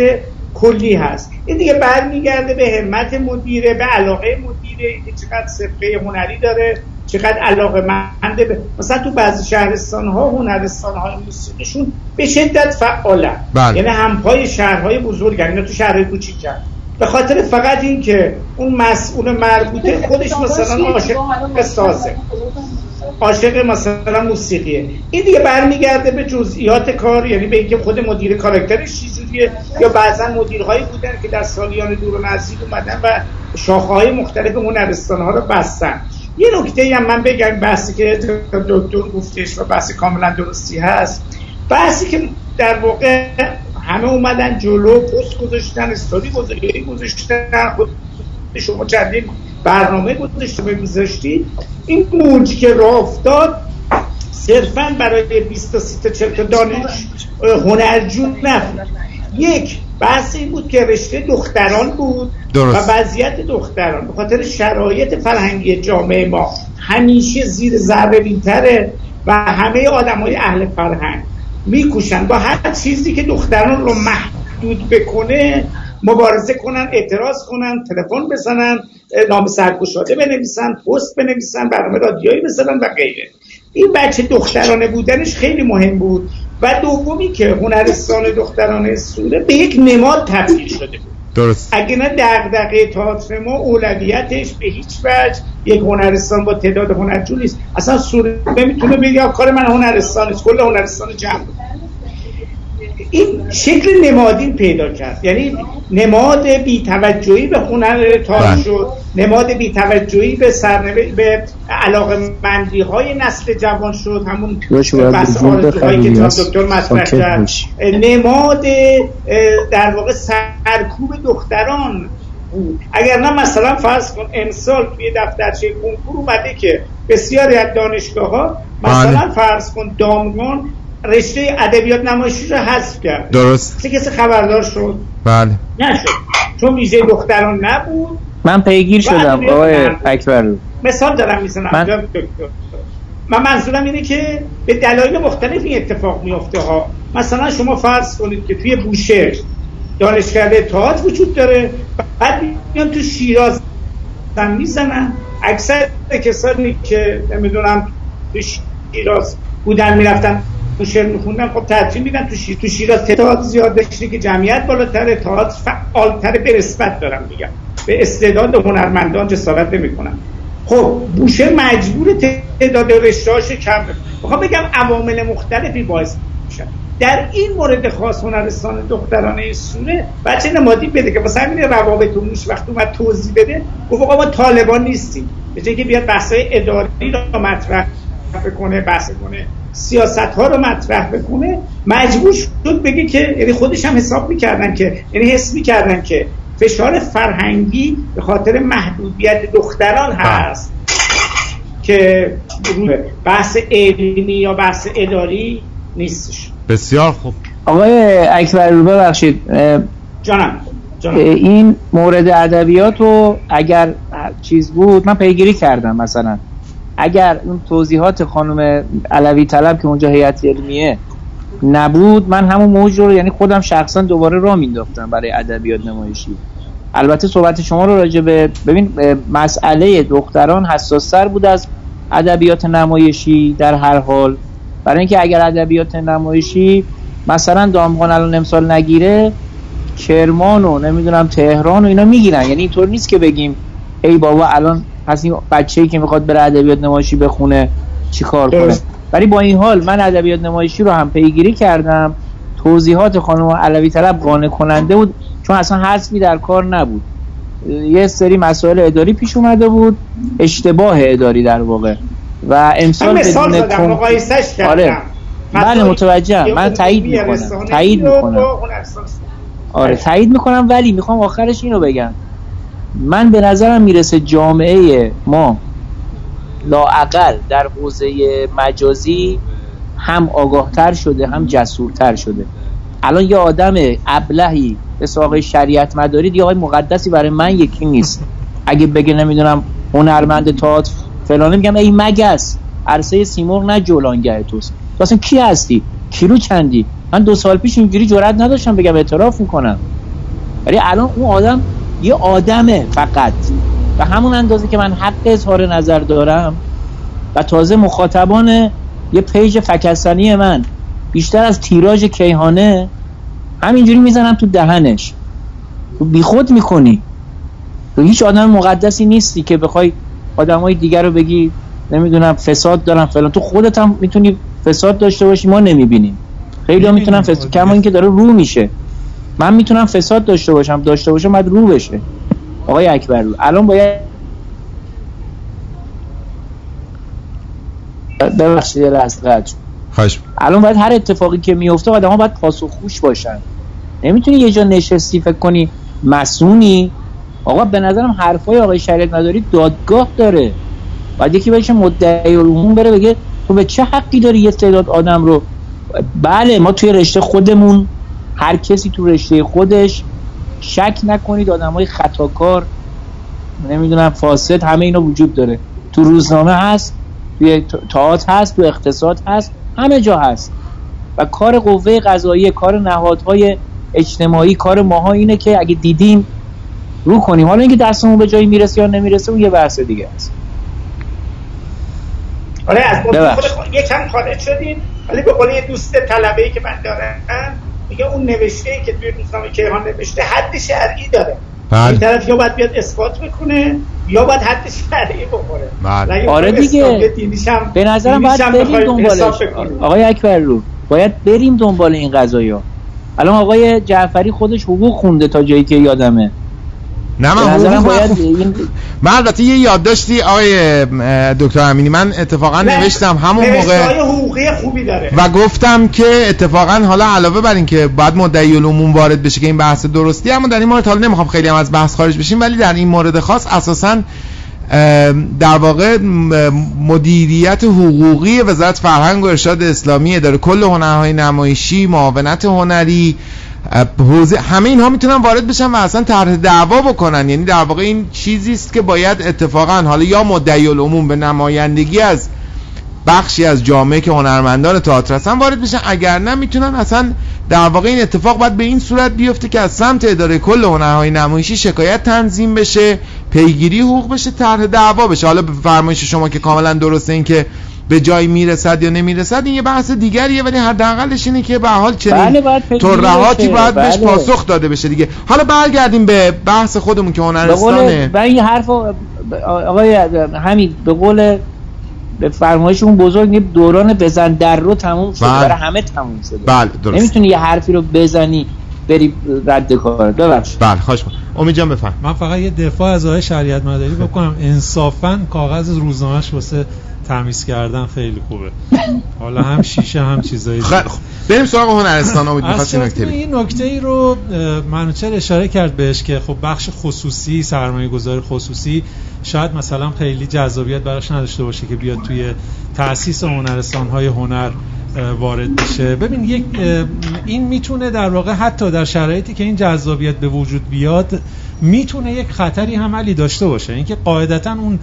[SPEAKER 5] کلی هست. این دیگه برمیگرده به همت مدیره به علاقه مدیره که چقدر سفره هنری داره چقدر علاقه منده به مثلا تو بعضی شهرستان ها هنرستان های موسیقیشون به شدت فعالن
[SPEAKER 2] بله.
[SPEAKER 5] یعنی همپای شهرهای بزرگ اینا تو شهرهای کوچیک به خاطر فقط این که اون مسئول مربوطه خودش مثلا عاشق سازه. عاشق مثلا موسیقیه. این دیگه برمیگرده به جزئیات کار یعنی به اینکه خود مدیر کاراکترش چجوریه یا بعضا مدیرهایی بودن که در سالیان دور و نزدیک اومدن و شاخه های مختلف هنرستان ها رو بستن. یه نکته هم من بگم بحثی که دکتر گفتش و بحث کاملا درستی هست. بحثی که در واقع همه اومدن جلو پست گذاشتن استوری گذاشتن خود شما چندین برنامه گذاشته گذاشتید این موج که راه افتاد صرفا برای 20 تا 30 تا 40 تا دانش هنرجو نبود. یک بحث این بود که رشته دختران بود
[SPEAKER 2] درست.
[SPEAKER 5] و وضعیت دختران. به خاطر شرایط فرهنگی جامعه ما همیشه زیر ذره بیتره و همه آدم های اهل فرهنگ میکوشن. با هر چیزی که دختران رو محدود بکنه مبارزه کنن اعتراض کنن تلفن بزنن نام سرگشاده بنویسن پست بنویسن برنامه رادیویی بزنن و غیره. این بچه دخترانه بودنش خیلی مهم بود. و دومی که هنرستان دخترانه سوره به یک نماد تبدیل شده بود.
[SPEAKER 2] درست.
[SPEAKER 5] اگه نه دغدغه تئاتر ما اولویتش به هیچ وجه یک هنرستان با تعداد هنرجو نیست. اصلا سوره می‌تونه بگه کار من هنرستان است کل هنرستان جمع. این شکل نمادین پیدا کرد. یعنی نماد بیتوجهی به هنر تار بله. شد. نماد بیتوجهی به سرنوه به علاقه مندی های نسل جوان شد. همون بحث هایی که دکتر مطرح کرد. نماد در واقع سرکوب دختران بود. اگر نه مثلا فرض کن امسال توی دفترچه کنکور اومده که بسیاری از دانشگاه ها مثلا بله. فرض کن دامگان رشته ادبیات نمایشی رو حذف کرد.
[SPEAKER 2] درست.
[SPEAKER 5] چه کسی خبردار شد.
[SPEAKER 2] بله.
[SPEAKER 5] نشد. چون ویژه دختران نبود.
[SPEAKER 6] من پیگیر شدم آقای اکبر.
[SPEAKER 5] مثال دارم می‌زنم من... من منظورم اینه که به دلایل مختلف این اتفاق میفته ها. مثلا شما فرض کنید که توی بوشهر دانشکده تئاتر وجود داره. بعد میان تو شیراز می‌زنن. اکثر کسانی که نمی‌دونم تو شیراز بودن می‌رفتن تو شعر میخوندن خب ترجیح میدن تو شیر تو شیراز تعداد زیاد داشته که جمعیت بالاتر تئاتر فعالتر به نسبت دارم میگم. به استعداد هنرمندان جسارت نمی‌کنن خب بوشه مجبور تعداد رشتهاش کم می‌خوام بگم عوامل مختلفی باعث میشن در این مورد خاص هنرستان دخترانه سوره بچه نمادی بده که واسه همین روابط موش وقت اومد توضیح بده. گفت ما طالبان نیستیم. به که بیاد بحثای اداری رو مطرح بکنه بحث کنه. سیاست ها رو مطرح بکنه مجبور شد بگه که یعنی خودش هم حساب می‌کردن که یعنی حس می‌کردن که فشار فرهنگی به خاطر محدودیت دختران بله. هست که بحث علمی یا بحث اداری نیستش.
[SPEAKER 2] بسیار خوب.
[SPEAKER 6] آقای اکبر رو ببخشید
[SPEAKER 5] جانم
[SPEAKER 6] این مورد ادبیات رو اگر چیز بود من پیگیری کردم مثلا. اگر اون توضیحات خانم علوی طلب که اونجا هیئت علمیه نبود من همون موج رو یعنی خودم شخصا دوباره را مینداختم برای ادبیات نمایشی. البته صحبت شما رو راجع به ببین مسئله دختران حساستر بود از ادبیات نمایشی در هر حال. برای اینکه اگر ادبیات نمایشی مثلا دامغان الان امسال نگیره کرمان و نمی‌دونم تهران و اینا می‌گیرن. یعنی اینطور نیست که بگیم ای بابا الان پس این بچه‌ای که می‌خواد بره ادبیات نمایشی بخونه چیکار کنه؟ ولی با این حال من ادبیات نمایشی رو هم پیگیری کردم. توضیحات خانم علوی طلب قانع کننده بود چون اصلا حذفی در کار نبود. یه سری مسائل اداری پیش اومده بود اشتباه اداری در واقع. و امسال
[SPEAKER 5] بدون کن... کردم.
[SPEAKER 6] آره. بله متوجه من تایید می‌کنم. تایید می‌کنم. آره تایید می‌کنم ولی می‌خوام آخرش اینو بگم. من به نظرم می‌رسه جامعه ما لاعقل در حوزه مجازی هم آگاهتر شده هم جسورتر شده. الان یه آدم ابلهی به ساقه شریعت مداری دیگه آقای مقدسی برای من یکی نیست. اگه بگه نمی‌دونم هنرمند تئاتر فلانه میگم ای مگس عرصه سیمرغ نه جولانگه توست. تو اصلا کی هستی؟ کیلو چندی؟ من دو سال پیش اینجوری جرئت نداشتم بگم اعتراف می‌کنم. ولی الان اون آدم یه آدمه فقط. و همون اندازه که من حق اظهار نظر دارم و تازه مخاطبان یه پیج فکستانی من بیشتر از تیراژ کیهانه همینجوری می‌زنم تو دهنش. تو بیخود می‌کنی. تو هیچ آدم مقدسی نیستی که بخوای آدمای دیگر رو بگی نمی‌دونم فساد دارم فلان. تو خودت هم می‌تونی فساد داشته باشی ما نمی‌بینیم. خیلی می‌تونن فساد کما اینکه داره رو میشه. من می‌تونم فساد داشته باشم داشته باشم باید رو بشه. آقای اکبر رو الان باید ببخشید یه لحظه الان باید هر اتفاقی که میفته آدم ها باید پاسخگوش باشن. نمی‌تونی یه جا نشستی فکر کنی مسئونی آقا به نظرم حرفای آقای شریعت نداری دادگاه داره. باید یکی بهش مدعی العموم بره بگه تو به چه حقی داری یه تعداد آدم رو؟ بله ما توی رشته خودمون هر کسی تو رشته خودش شک نکنید آدم های خطاکار نمی‌دونم فاسد همه اینا وجود داره. تو روزنامه هست توی تاعت هست تو اقتصاد هست همه جا هست. و کار قوه قضایی کار نهادهای اجتماعی کار ماها اینه که اگه دیدیم رو کنیم. حالا اینکه دستمون به جایی می‌رسه یا نمی‌رسه اون یه بحث دیگه است.
[SPEAKER 5] آره از خود یکم خارج شدیم ولی به قول دوست طلبه ای که من دارم میگه اون نوشته ای که توی روزنامه کیهان نوشته حد شرعی داره. بله. این طرف یا باید بیاد اثبات بکنه یا باید حد شرعی بکنه
[SPEAKER 6] بله. آره دیگه. به نظرم باید بریم دنبالش. آقای اکبر رو باید بریم دنبال این قضایی ها الان آقای جعفری خودش حقوق خونده تا جایی که یادمه.
[SPEAKER 2] نه من باید من البته یه یادداشتی آقای دکتر امینی من اتفاقا نوشتم همون موقع
[SPEAKER 5] حقوقی خوبی داره.
[SPEAKER 2] و گفتم که اتفاقا حالا علاوه بر اینکه بعد مدعی العموم وارد بشه که این بحث درستی اما در این مورد حالا نمی‌خوام خیلی هم از بحث خارج بشیم ولی در این مورد خاص اساسا در واقع مدیریت حقوقی وزارت فرهنگ و ارشاد اسلامی داره کل هنرهای نمایشی معاونت هنری حوزه همه اینها می‌تونن وارد بشن و اصلا طرح دعوا بکنن. یعنی در واقع این چیزی است که باید اتفاقا حالا یا مدعی العموم به نمایندگی از بخشی از جامعه که هنرمندان تئاتر هستن وارد بشن. اگر نه می‌تونن اصلا در واقع این اتفاق باید به این صورت بیفته که از سمت اداره کل هنرهای نمایشی شکایت تنظیم بشه پیگیری حقوق بشه طرح دعوا بشه. حالا فرمایش شما که کاملا درسته این که به جای می‌رسد یا نمی‌رسد این یه بحث دیگریه ولی حداقلش اینه که به حال چنین
[SPEAKER 6] بله
[SPEAKER 2] ترهاتی باید بهش بله. پاسخ داده بشه دیگه. حالا برگردیم به بحث خودمون که هنرستانه.
[SPEAKER 6] و این حرف آقای همین به قول به فرمایش اون بزرگ دوران بزن در رو تموم شده. بله. برای همه تموم شده.
[SPEAKER 2] بله درست.
[SPEAKER 6] نمی‌تونی یه حرفی رو بزنی بری رد کار. ببخش
[SPEAKER 2] بله خواهش امید جان بفهم
[SPEAKER 3] من فقط یه دفاع از آقای شریعت مداری بکنم. انصافا کاغذ روزنامه‌اش واسه تمیز کردن خیلی خوبه. حالا هم شیشه هم چیزایی
[SPEAKER 2] خیلی خوب. بریم سراغ هنرستان امید می‌خواست
[SPEAKER 3] نکته این نکته ای رو منوچر اشاره کرد بهش که خب بخش خصوصی سرمایه گذاری خصوصی شاید مثلا خیلی جذابیت براش نداشته باشه که بیاد توی تأسیس هنرستان های هنر وارد بشه ببین یک این می‌تونه در واقع حتی در شرایطی که این جذابیت به وجود بیاد می‌تونه یک خطری هم علی داشته باشه. اینکه قاعدتا اون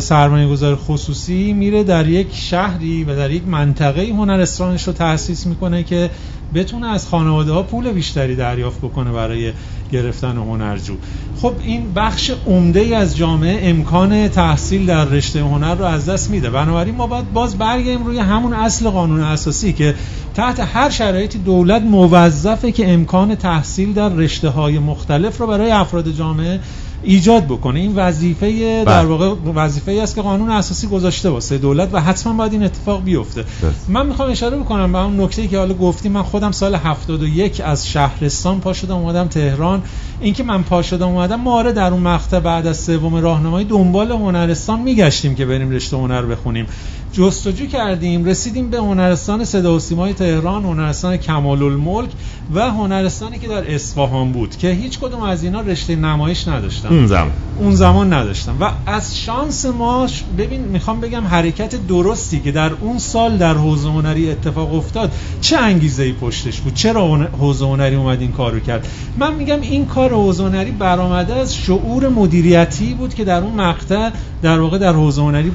[SPEAKER 3] سرمایه گذار خصوصی میره در یک شهری و در یک منطقه هنرستانش رو تأسیس می‌کنه که بتونه از خانواده ها پول بیشتری دریافت بکنه برای گرفتن هنرجو. خب این بخش عمده از جامعه امکان تحصیل در رشته هنر رو از دست میده. بنابراین ما باید باز برگردیم روی همون اصل قانون اساسی که تحت هر شرایطی دولت موظفه که امکان تحصیل در رشته های مختلف رو برای افراد جامعه ایجاد بکنه. این وظیفه در بله. واقع وظیفه است که قانون اساسی گذاشته واسه دولت و حتما باید این اتفاق بیفته. من می‌خوام اشاره بکنم به اون نکته که حالا گفتیم من خودم سال 71 از شهرستان پا شدم اومدم تهران. اینکه من پا شدم اومدم ما آره در اون مقطع بعد از سوم راهنمایی دنبال هنرستان میگشتیم که بریم رشته هنر بخونیم. جستجو کردیم رسیدیم به هنرستان صدا و سیمای تهران هنرستان کمال الملک و هنرستانی که در اصفهان بود که هیچ کدوم از اینا رشته نمایش نداشتن.
[SPEAKER 2] اون زمان.
[SPEAKER 3] اون زمان نداشتن و از شانس ما ببین می‌خوام بگم حرکت درستی که در اون سال در حوزه هنری اتفاق افتاد چه انگیزه ای پشتش بود؟ چرا حوزه هنری اومد این کارو کرد؟ من میگم این کار حوزه هنری برآمده از شعور مدیریتی بود که در اون مقطع در واقع در حوزه هنری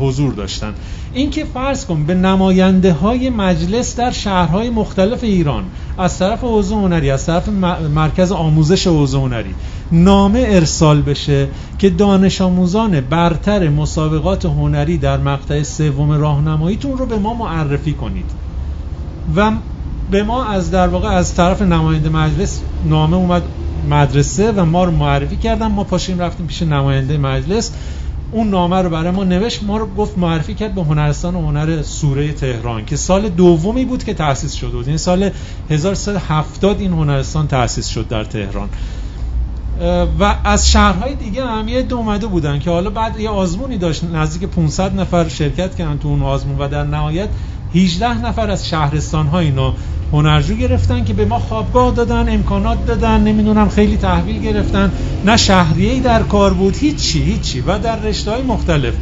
[SPEAKER 3] حضور داشتن. اینکه فرض کن به نماینده های مجلس در شهرهای مختلف ایران از طرف حوزه هنری از طرف مرکز آموزش حوزه هنری نامه ارسال بشه که دانش آموزان برتر مسابقات هنری در مقطع سوم راهنماییتون رو به ما معرفی کنید. و به ما از در واقع از طرف نماینده مجلس نامه اومد مدرسه و ما رو معرفی کردن. ما پاشیم رفتیم پیش نماینده مجلس. اون نامه رو برای ما نوشت ما رو گفت معرفی کرد به هنرستان هنر سوره تهران که سال دومی بود که تأسیس شده بود این یعنی سال 1370 این هنرستان تأسیس شد در تهران. و از شهرهای دیگه هم یه اومده بودن که حالا بعد یه آزمونی داشت نزدیک 500 نفر شرکت کردن تو اون آزمون و در نهایت 18 نفر از شهرستان ها اینو هنرجو گرفتن که به ما خوابگاه دادن امکانات دادن نمی‌دونم خیلی تحویل گرفتن. نه شهریه در کار بود هیچی هیچی. و در رشته های مختلف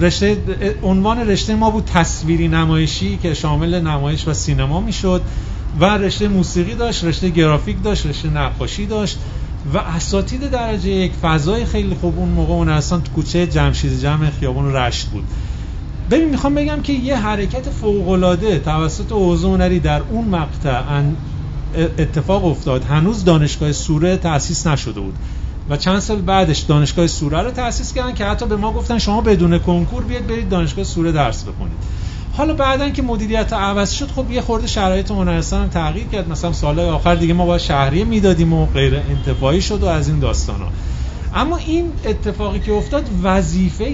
[SPEAKER 3] رشته عنوان رشته ما بود تصویری نمایشی که شامل نمایش و سینما می‌شد. و رشته موسیقی داشت رشته گرافیک داشت رشته نقاشی داشت. و اساتید درجه یک فضای خیلی خوب اون موقع اون اصلا تو کوچه جمشید جمع خیابون رشت بود. ببین می‌خوام بگم که یه حرکت فوقالعاده توسط حوزه هنری در اون مقطع اتفاق افتاد. هنوز دانشگاه سوره تأسیس نشده بود. و چند سال بعدش دانشگاه سوره رو تأسیس کردن که حتی به ما گفتن شما بدون کنکور بیاد برید دانشگاه سوره درس بخونید. حالا بعدا که مدیریت عوض شد خب یه خورده شرایط هنرستان هم تغییر کرد. مثلا سالهای آخر دیگه ما باید شهریه می‌دادیم و غیر انتفاعی شد و از این داستان ها اما این اتفاقی که افتاد وظیفه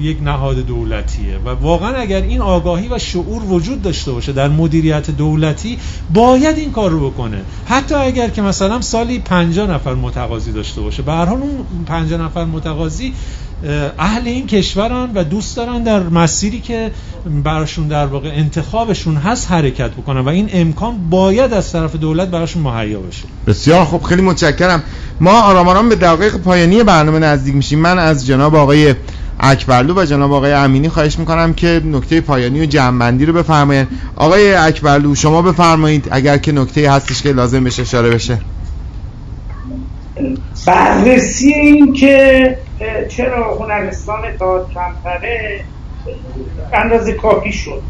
[SPEAKER 3] یک نهاد دولتیه و واقعا اگر این آگاهی و شعور وجود داشته باشه در مدیریت دولتی باید این کار رو بکنه. حتی اگر که مثلا سالی 50 نفر متقاضی داشته باشه. به هر حال اون 50 نفر متقاضی اهل این کشورن و دوست دارن در مسیری که براشون در واقع انتخابشون هست حرکت بکنن و این امکان باید از طرف دولت براشون مهیا بشه
[SPEAKER 2] بسیار خب خیلی متشکرم. ما آرام آرام به دقایق پایانی برنامه نزدیک میشیم. من از جناب آقای اکبرلو و جناب آقای امینی خواهش می‌کنم که نکته پایانی و جمعبندی رو بفرمایید آقای اکبرلو شما بفرمایید اگر که نکته هستش که لازم بشه اشاره بشه.
[SPEAKER 5] بررسی این که چرا هنرستان داد کمتره اندازه کافی شد.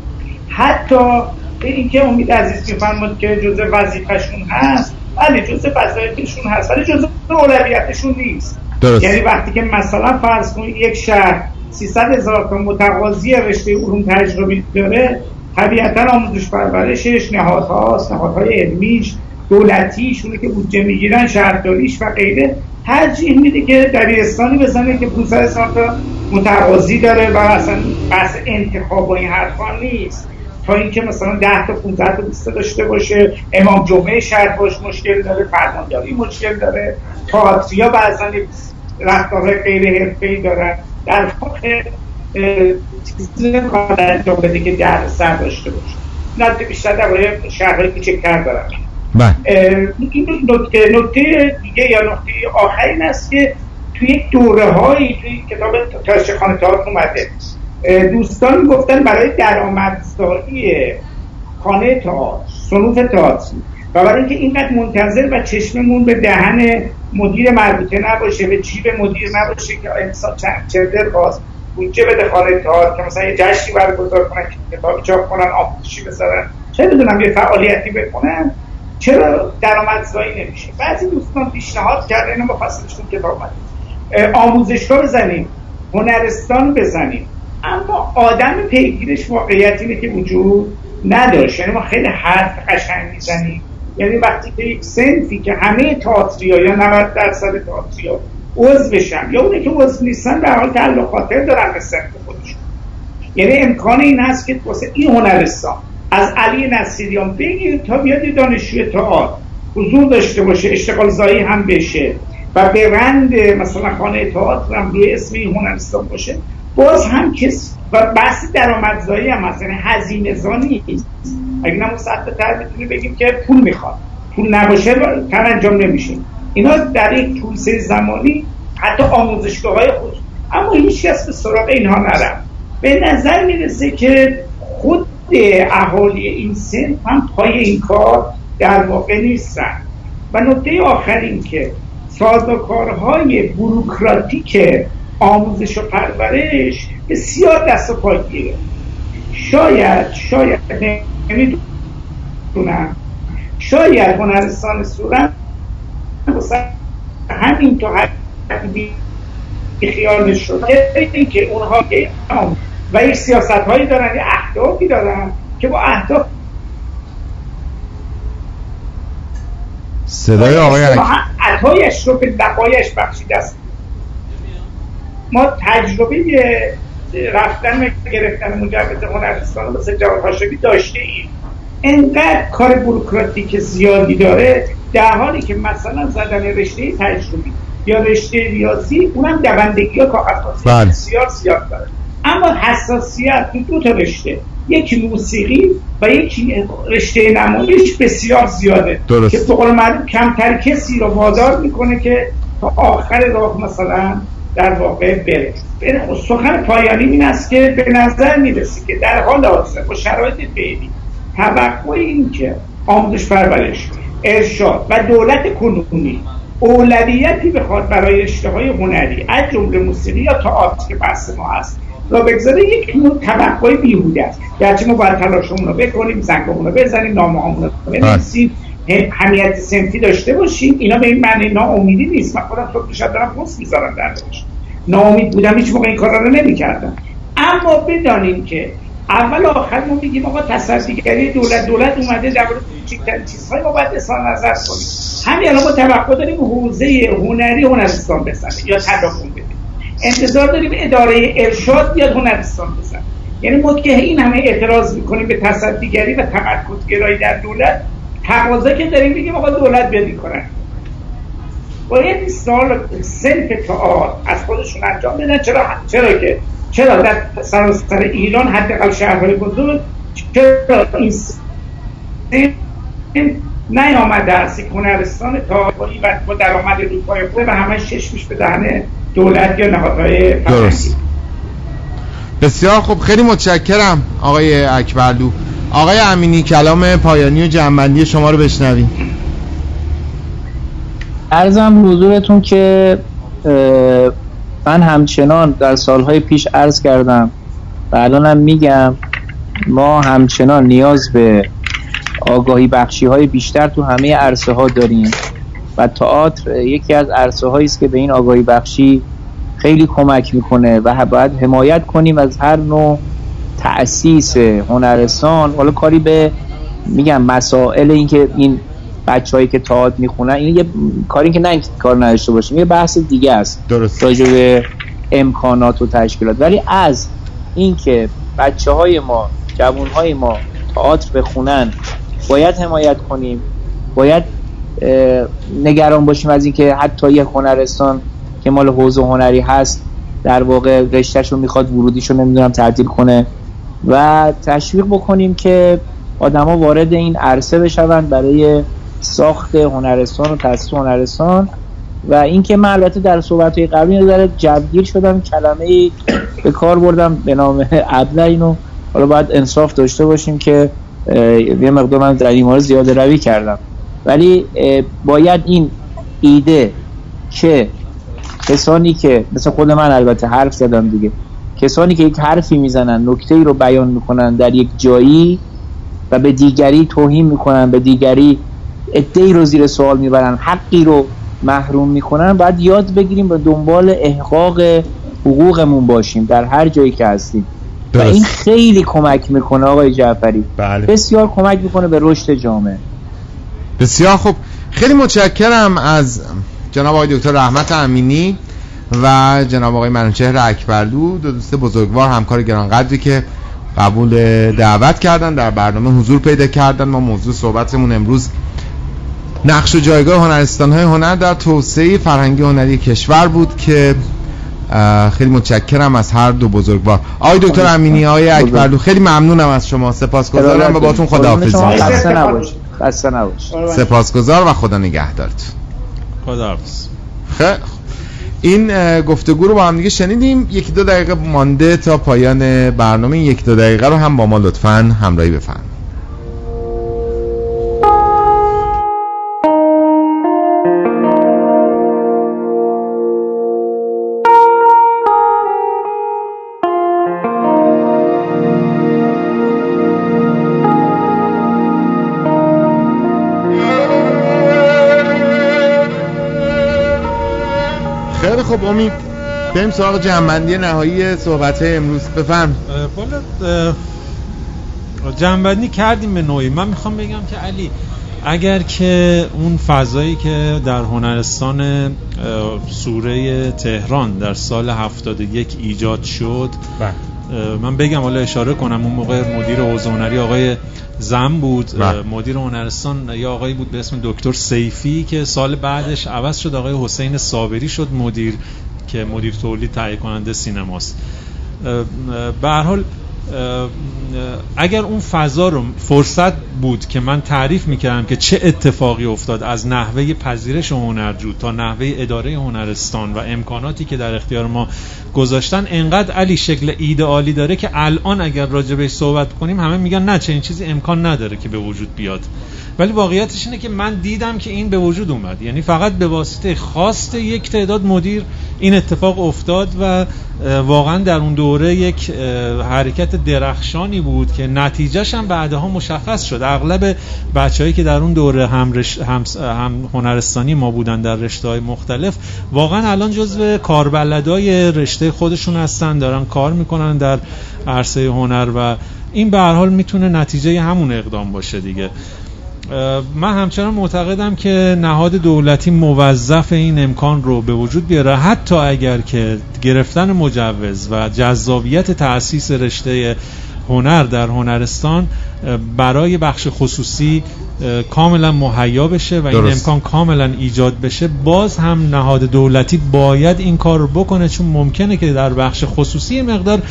[SPEAKER 5] حتی اینکه امید عزیز میفرماد که جزء وظیفهشون هست ولی جزء وظایفشون هست ولی جزء اولویتشون نیست. درست. یعنی وقتی که مثلا فرض کنید یک شهر 300 هزار تا متقاضی رشته علوم تجربی داره طبیعتا آموزش پرورشش نهادهاست نهادهای علمیش. دولتیشونه که بودجه می‌گیرن شهرداریش و غیره ترجیح میده که دبیرستانی بزنه که 500 هزار تا متقاضی داره و اصلا بحث انتخاب و این حرفا نیست. تا اینکه مثلا 10 تا 15 تا دوسته داشته باشه امام جمعه شهر باش مشکل داره فرمانداری مشکل داره تئاتریا بعضا رفتارهای غیر حرفه‌ای دارن در واقع چیزی انجام بده که در سر داشته باشه. نه بیشتر درباره شهرهای کوچکتر دارن نکته نکته دیگه یا نکته آخر این است که توی دوره هایی توی کتاب تاش خانه اومده. دوستان گفتن برای درآمدزایی خانه تئاتر صنوف تئاتر و برای اینکه اینقدر منتظر و چشممون به دهن مدیر مربوطه نباشه به جیب مدیر نباشه که انسان چندر باز بودجه بده خانه تئاتر که مثلا یه جشنی برگزار کنن که کتاب چاپ کنن آموزشی بذارن. چه بدونم یه فعالیتی بکنن. چرا درآمدزایی نمیشه؟ بعضی دوستان پیشنهاد کردن ما فصلشون کتاب آموزشگاه بزنیم هنرستان بزنیم. اما آدم پیگیرش واقعیت اینه که وجود نداشت. یعنی ما خیلی حرف قشنگ می‌زنیم. یعنی وقتی که یک سنفی که همه تئاتریا یا 90 درصد تئاتریا عضو بشن یا اونه که عضو نیستن در حال تعلق خاطر دارن به سنف خودشون. یعنی امکان این هست که واسه این هنرستان از علی نصیریان بگیر تا بیاد دانشجوی تئاتر. حضور داشته باشه اشتغال زایی هم بشه. و به رند مثلا خانه تئاتر هم روی اسم این هنرستان باشه. باز هم کس و بحث درآمدزایی هم مثلا هزینه زانی نیست. اگه سطح تر بتونی بگیم که پول می‌خواد. پول نباشه کار انجام نمیشه. اینا در یک طول زمانی حتی آموزشگاه های خود اما هیچ کس به سراغ اینها نرم به نظر می‌رسه که خود اهالی این سن هم پای این کار در واقع نیستن. و نکته آخر این که سازوکارهای بروکراتیک آموزش و پرورش بسیار دست و پای شاید شاید نمی‌دونم. شاید هنرستان صورت همین تو حدی خیال شده اینکه اونها و یک سیاست هایی دارن یه اهدافی دارن که با اهداف
[SPEAKER 2] صدای آقای
[SPEAKER 5] عطایش رو به بقایش بخشیده است. ما تجربه رفتن و گرفتن مجوز هنرستان مثل جواد هاشمی داشته ایم انقدر کار بروکراتیک زیادی داره در حالی که مثلا زدن رشته تجربی یا رشته ریاضی اونم دوندگی ها کاغذ
[SPEAKER 2] بله.
[SPEAKER 5] بسیار زیاد داره. اما حساسیت تو دو تا رشته. یکی موسیقی و یکی رشته نمایش بسیار زیاده.
[SPEAKER 2] درست.
[SPEAKER 5] که به قول معلوم کمتر کسی رو وادار می‌کنه که تا آخر راه مثلا در واقع بره. سخن پایانی این است که به نظر می‌رسه که در حال حاضر با شرایط فعلی توقع این که آموزش پرورش ارشاد و دولت کنونی اولویتی بخواد برای رشته های هنری از جمله موسیقی یا تئاتر که بحث ما هست. را بگذاره. یک نوع توقع بیهوده است. گرچه ما باید تلاشمون رو بکنیم زنگمون رو بزنیم نامه رو بنویسیم همیت سنفی داشته باشیم. اینا به این معنی ناامیدی نیست. من خودم صبح شب دارم پست می‌ذارم در ناامید بودم هیچ موقع این کارا رو نمی‌کردم. اما بدانیم که اول آخر ما میگیم آقا تصدیگری دولت دولت اومده در مورد کوچکترین چیزهای ما باید اظهار نظر کنیم. همین الان ما توقع داریم حوزه هنری هنرستان بزنه یا تداخل بده انتظار داریم اداره ارشاد بیاد هنرستان بزنه. یعنی ما این همه اعتراض می‌کنیم به تصدیگری و تمرکزگرایی در دولت تقاضا که داریم بگیم آقا دولت بیاد این کنن باید سال سنف تئاتر از خودشون انجام بدن. چرا چرا که چرا در سراسر ایران حداقل شهرهای بزرگ چرا این نیامده است هنرستان و با درآمد روپای خوبه و همه شش میش به دهن دولت یا نهادهای
[SPEAKER 2] درست. بسیار خوب. خیلی متشکرم آقای اکبرلو. آقای امینی کلام پایانی و جنبندی شما رو بشنویم.
[SPEAKER 6] ارزم حضورتون که من همچنان در سالهای پیش عرض کردم و الانم میگم ما همچنان نیاز به آگاهی بخشی های بیشتر تو همه عرصه ها داریم. و تئاتر یکی از عرصه هایی است که به این آگاهی بخشی خیلی کمک می‌کنه و باید حمایت کنیم از هر نوع تأسیس هنرستان. حالا کاری به میگم مسائل اینکه این بچههایی که تئاتر می‌خونن این یه کاری که نه کار نداشته باشیم یه بحث دیگه است
[SPEAKER 2] درست.
[SPEAKER 6] راجع امکانات و تشکیلات. ولی از اینکه بچه های ما جوان های ما تئاتر بخونن باید حمایت کنیم باید نگران باشیم از اینکه حتی یه هنرستان که مال حوزه هنری هست در واقع رشتهش رو می‌خواد ورودیش رو نمی‌دونم تعدیل کنه و تشویق بکنیم که آدما وارد این عرصه بشوند برای ساخت هنرستان و تاسیس هنرستان. و اینکه من البته در صحبت های قبلی نظر جوگیر شدم کلمه ای به کار بردم به نام ابله اینو. حالا باید انصاف داشته باشیم که یه مقدار من در این مورد زیاده روی کردم. ولی باید این ایده که کسانی که مثل خود من البته حرف زدم دیگه کسانی که یک حرفی می‌زنن نکته ای رو بیان می‌کنن در یک جایی و به دیگری توهین می‌کنن به دیگری ادهی رو زیر سوال می‌برن حقی رو محروم می‌کنن باید یاد بگیریم به دنبال احقاق حقوقمون باشیم در هر جایی که هستیم. و این خیلی کمک می‌کنه آقای جعفری.
[SPEAKER 2] بله.
[SPEAKER 6] بسیار کمک می‌کنه به رشد جامعه.
[SPEAKER 2] بسیار خوب. خیلی متشکرم از جناب آقای دکتر رحمت امینی و جناب آقای منوچهر اکبرلو دو دوست بزرگوار همکار گرانقدری که قبول دعوت کردن در برنامه حضور پیدا کردن. ما موضوع صحبتمون امروز نقش و جایگاه هنرستان های هنر در توسعه فرهنگی هنری کشور بود که خیلی متشکرم از هر دو بزرگوار. آقای دکتر امینی آقای اکبرلو خیلی ممنونم از شما. سپاسگزارم و باتون خداحافظی.
[SPEAKER 6] خسته نباش خسته نباش
[SPEAKER 2] سپاسگزار و خدا نگهدارت.
[SPEAKER 3] خداحافظ.
[SPEAKER 2] خیلی این گفتگو رو با هم دیگه شنیدیم. یکی دو دقیقه مانده تا پایان برنامه. یک دو دقیقه رو هم با ما لطفا همراهی بفرمایید. خب امید بریم سراغ جنبندی نهایی صحبت امروز. بفهم
[SPEAKER 3] جنبندی کردیم به نوعی. من می‌خوام بگم که علی اگر که اون فضایی که در هنرستان سوره تهران در سال 71 ایجاد شد من بگم حالا اشاره کنم اون موقع مدیر حوزه هنری آقای زم بود. مدیر هنرستان یا آقایی بود به اسم دکتر سیفی که سال بعدش عوض شد آقای حسین صابری شد مدیر که مدیر تولید تهیه کننده سینماست به هر حال اگر اون فضا رو فرصت بود که من تعریف می‌کردم که چه اتفاقی افتاد از نحوه پذیرش هنرجو تا نحوه اداره هنرستان و امکاناتی که در اختیار ما گذاشتن انقدر علی شکل ایدئالی داره که الان اگر راجبش صحبت کنیم همه میگن نه چنین چیزی امکان نداره که به وجود بیاد. ولی واقعیتش اینه که من دیدم که این به وجود اومد. یعنی فقط به واسطه خواست یک تعداد مدیر این اتفاق افتاد و واقعا در اون دوره یک حرکت درخشانی بود که نتیجهش هم بعدها مشخص شد. اغلب بچههایی که در اون دوره هم, هم, هنرستانی ما بودن در رشته های مختلف واقعا الان جزو کاربلدای رشته خودشون هستن دارن کار می‌کنن در عرصه هنر و این به هر حال می‌تونه نتیجه همون اقدام باشه دیگه. من همچنان معتقدم که نهاد دولتی موظف این امکان رو به وجود بیاره. حتی اگر که گرفتن مجوز و جذابیت تأسیس رشته هنر در هنرستان برای بخش خصوصی کاملا مهیا بشه و این امکان کاملا ایجاد بشه. باز هم نهاد دولتی باید این کار رو بکنه چون ممکنه که در بخش خصوصی مقدار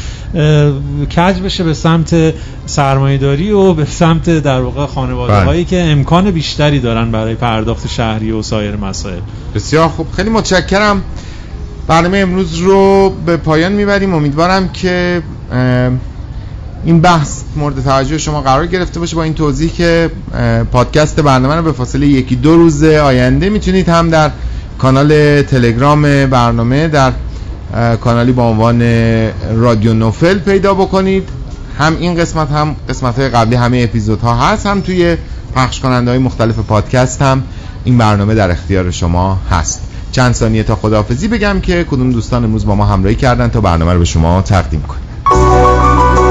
[SPEAKER 3] کج بشه به سمت سرمایهداری و به سمت در واقع خانواده هایی بله. که امکان بیشتری دارن برای پرداخت شهری و سایر مسائل.
[SPEAKER 2] بسیار خوب. خیلی متشکرم. برنامه امروز رو به پایان می‌بریم. امیدوارم که این بحث مورد توجه شما قرار گرفته باشه با این توضیح که پادکست برنامه رو به فاصله یکی دو روز آینده می‌تونید هم در کانال تلگرام برنامه در کانالی با عنوان رادیو نوفل پیدا بکنید. هم این قسمت هم قسمت های قبلی همه اپیزودها هست. هم توی پخش کننده های مختلف پادکست هم این برنامه در اختیار شما هست. چند ثانیه تا خداحافظی بگم که کدوم دوستان امروز با ما همراهی کردن تا برنامه رو به شما تقدیم کنیم.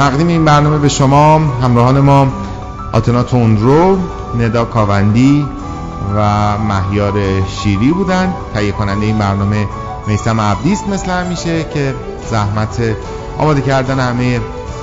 [SPEAKER 2] تقدیم این برنامه به شما همراهان ما آتنا تونرو ندا کاوندی و مهیار شیری بودن. تهیه کننده این برنامه میسم عبدیست مثل همیشه که زحمت آماده کردن همه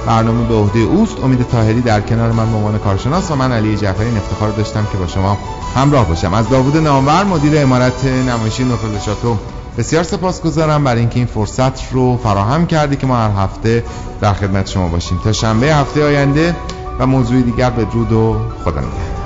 [SPEAKER 2] برنامه به عهده اوست. امید تاهری در کنار من به عنوان کارشناس و من علی جعفری افتخار داشتم که با شما همراه باشم. از داوود نامور مدیر امارت نمایشی نوفل شاتو بسیار سپاسگزارم برای اینکه این فرصت رو فراهم کردی که ما هر هفته در خدمت شما باشیم. تا شنبه هفته آینده و موضوع دیگر به درود و خدا نگهدار.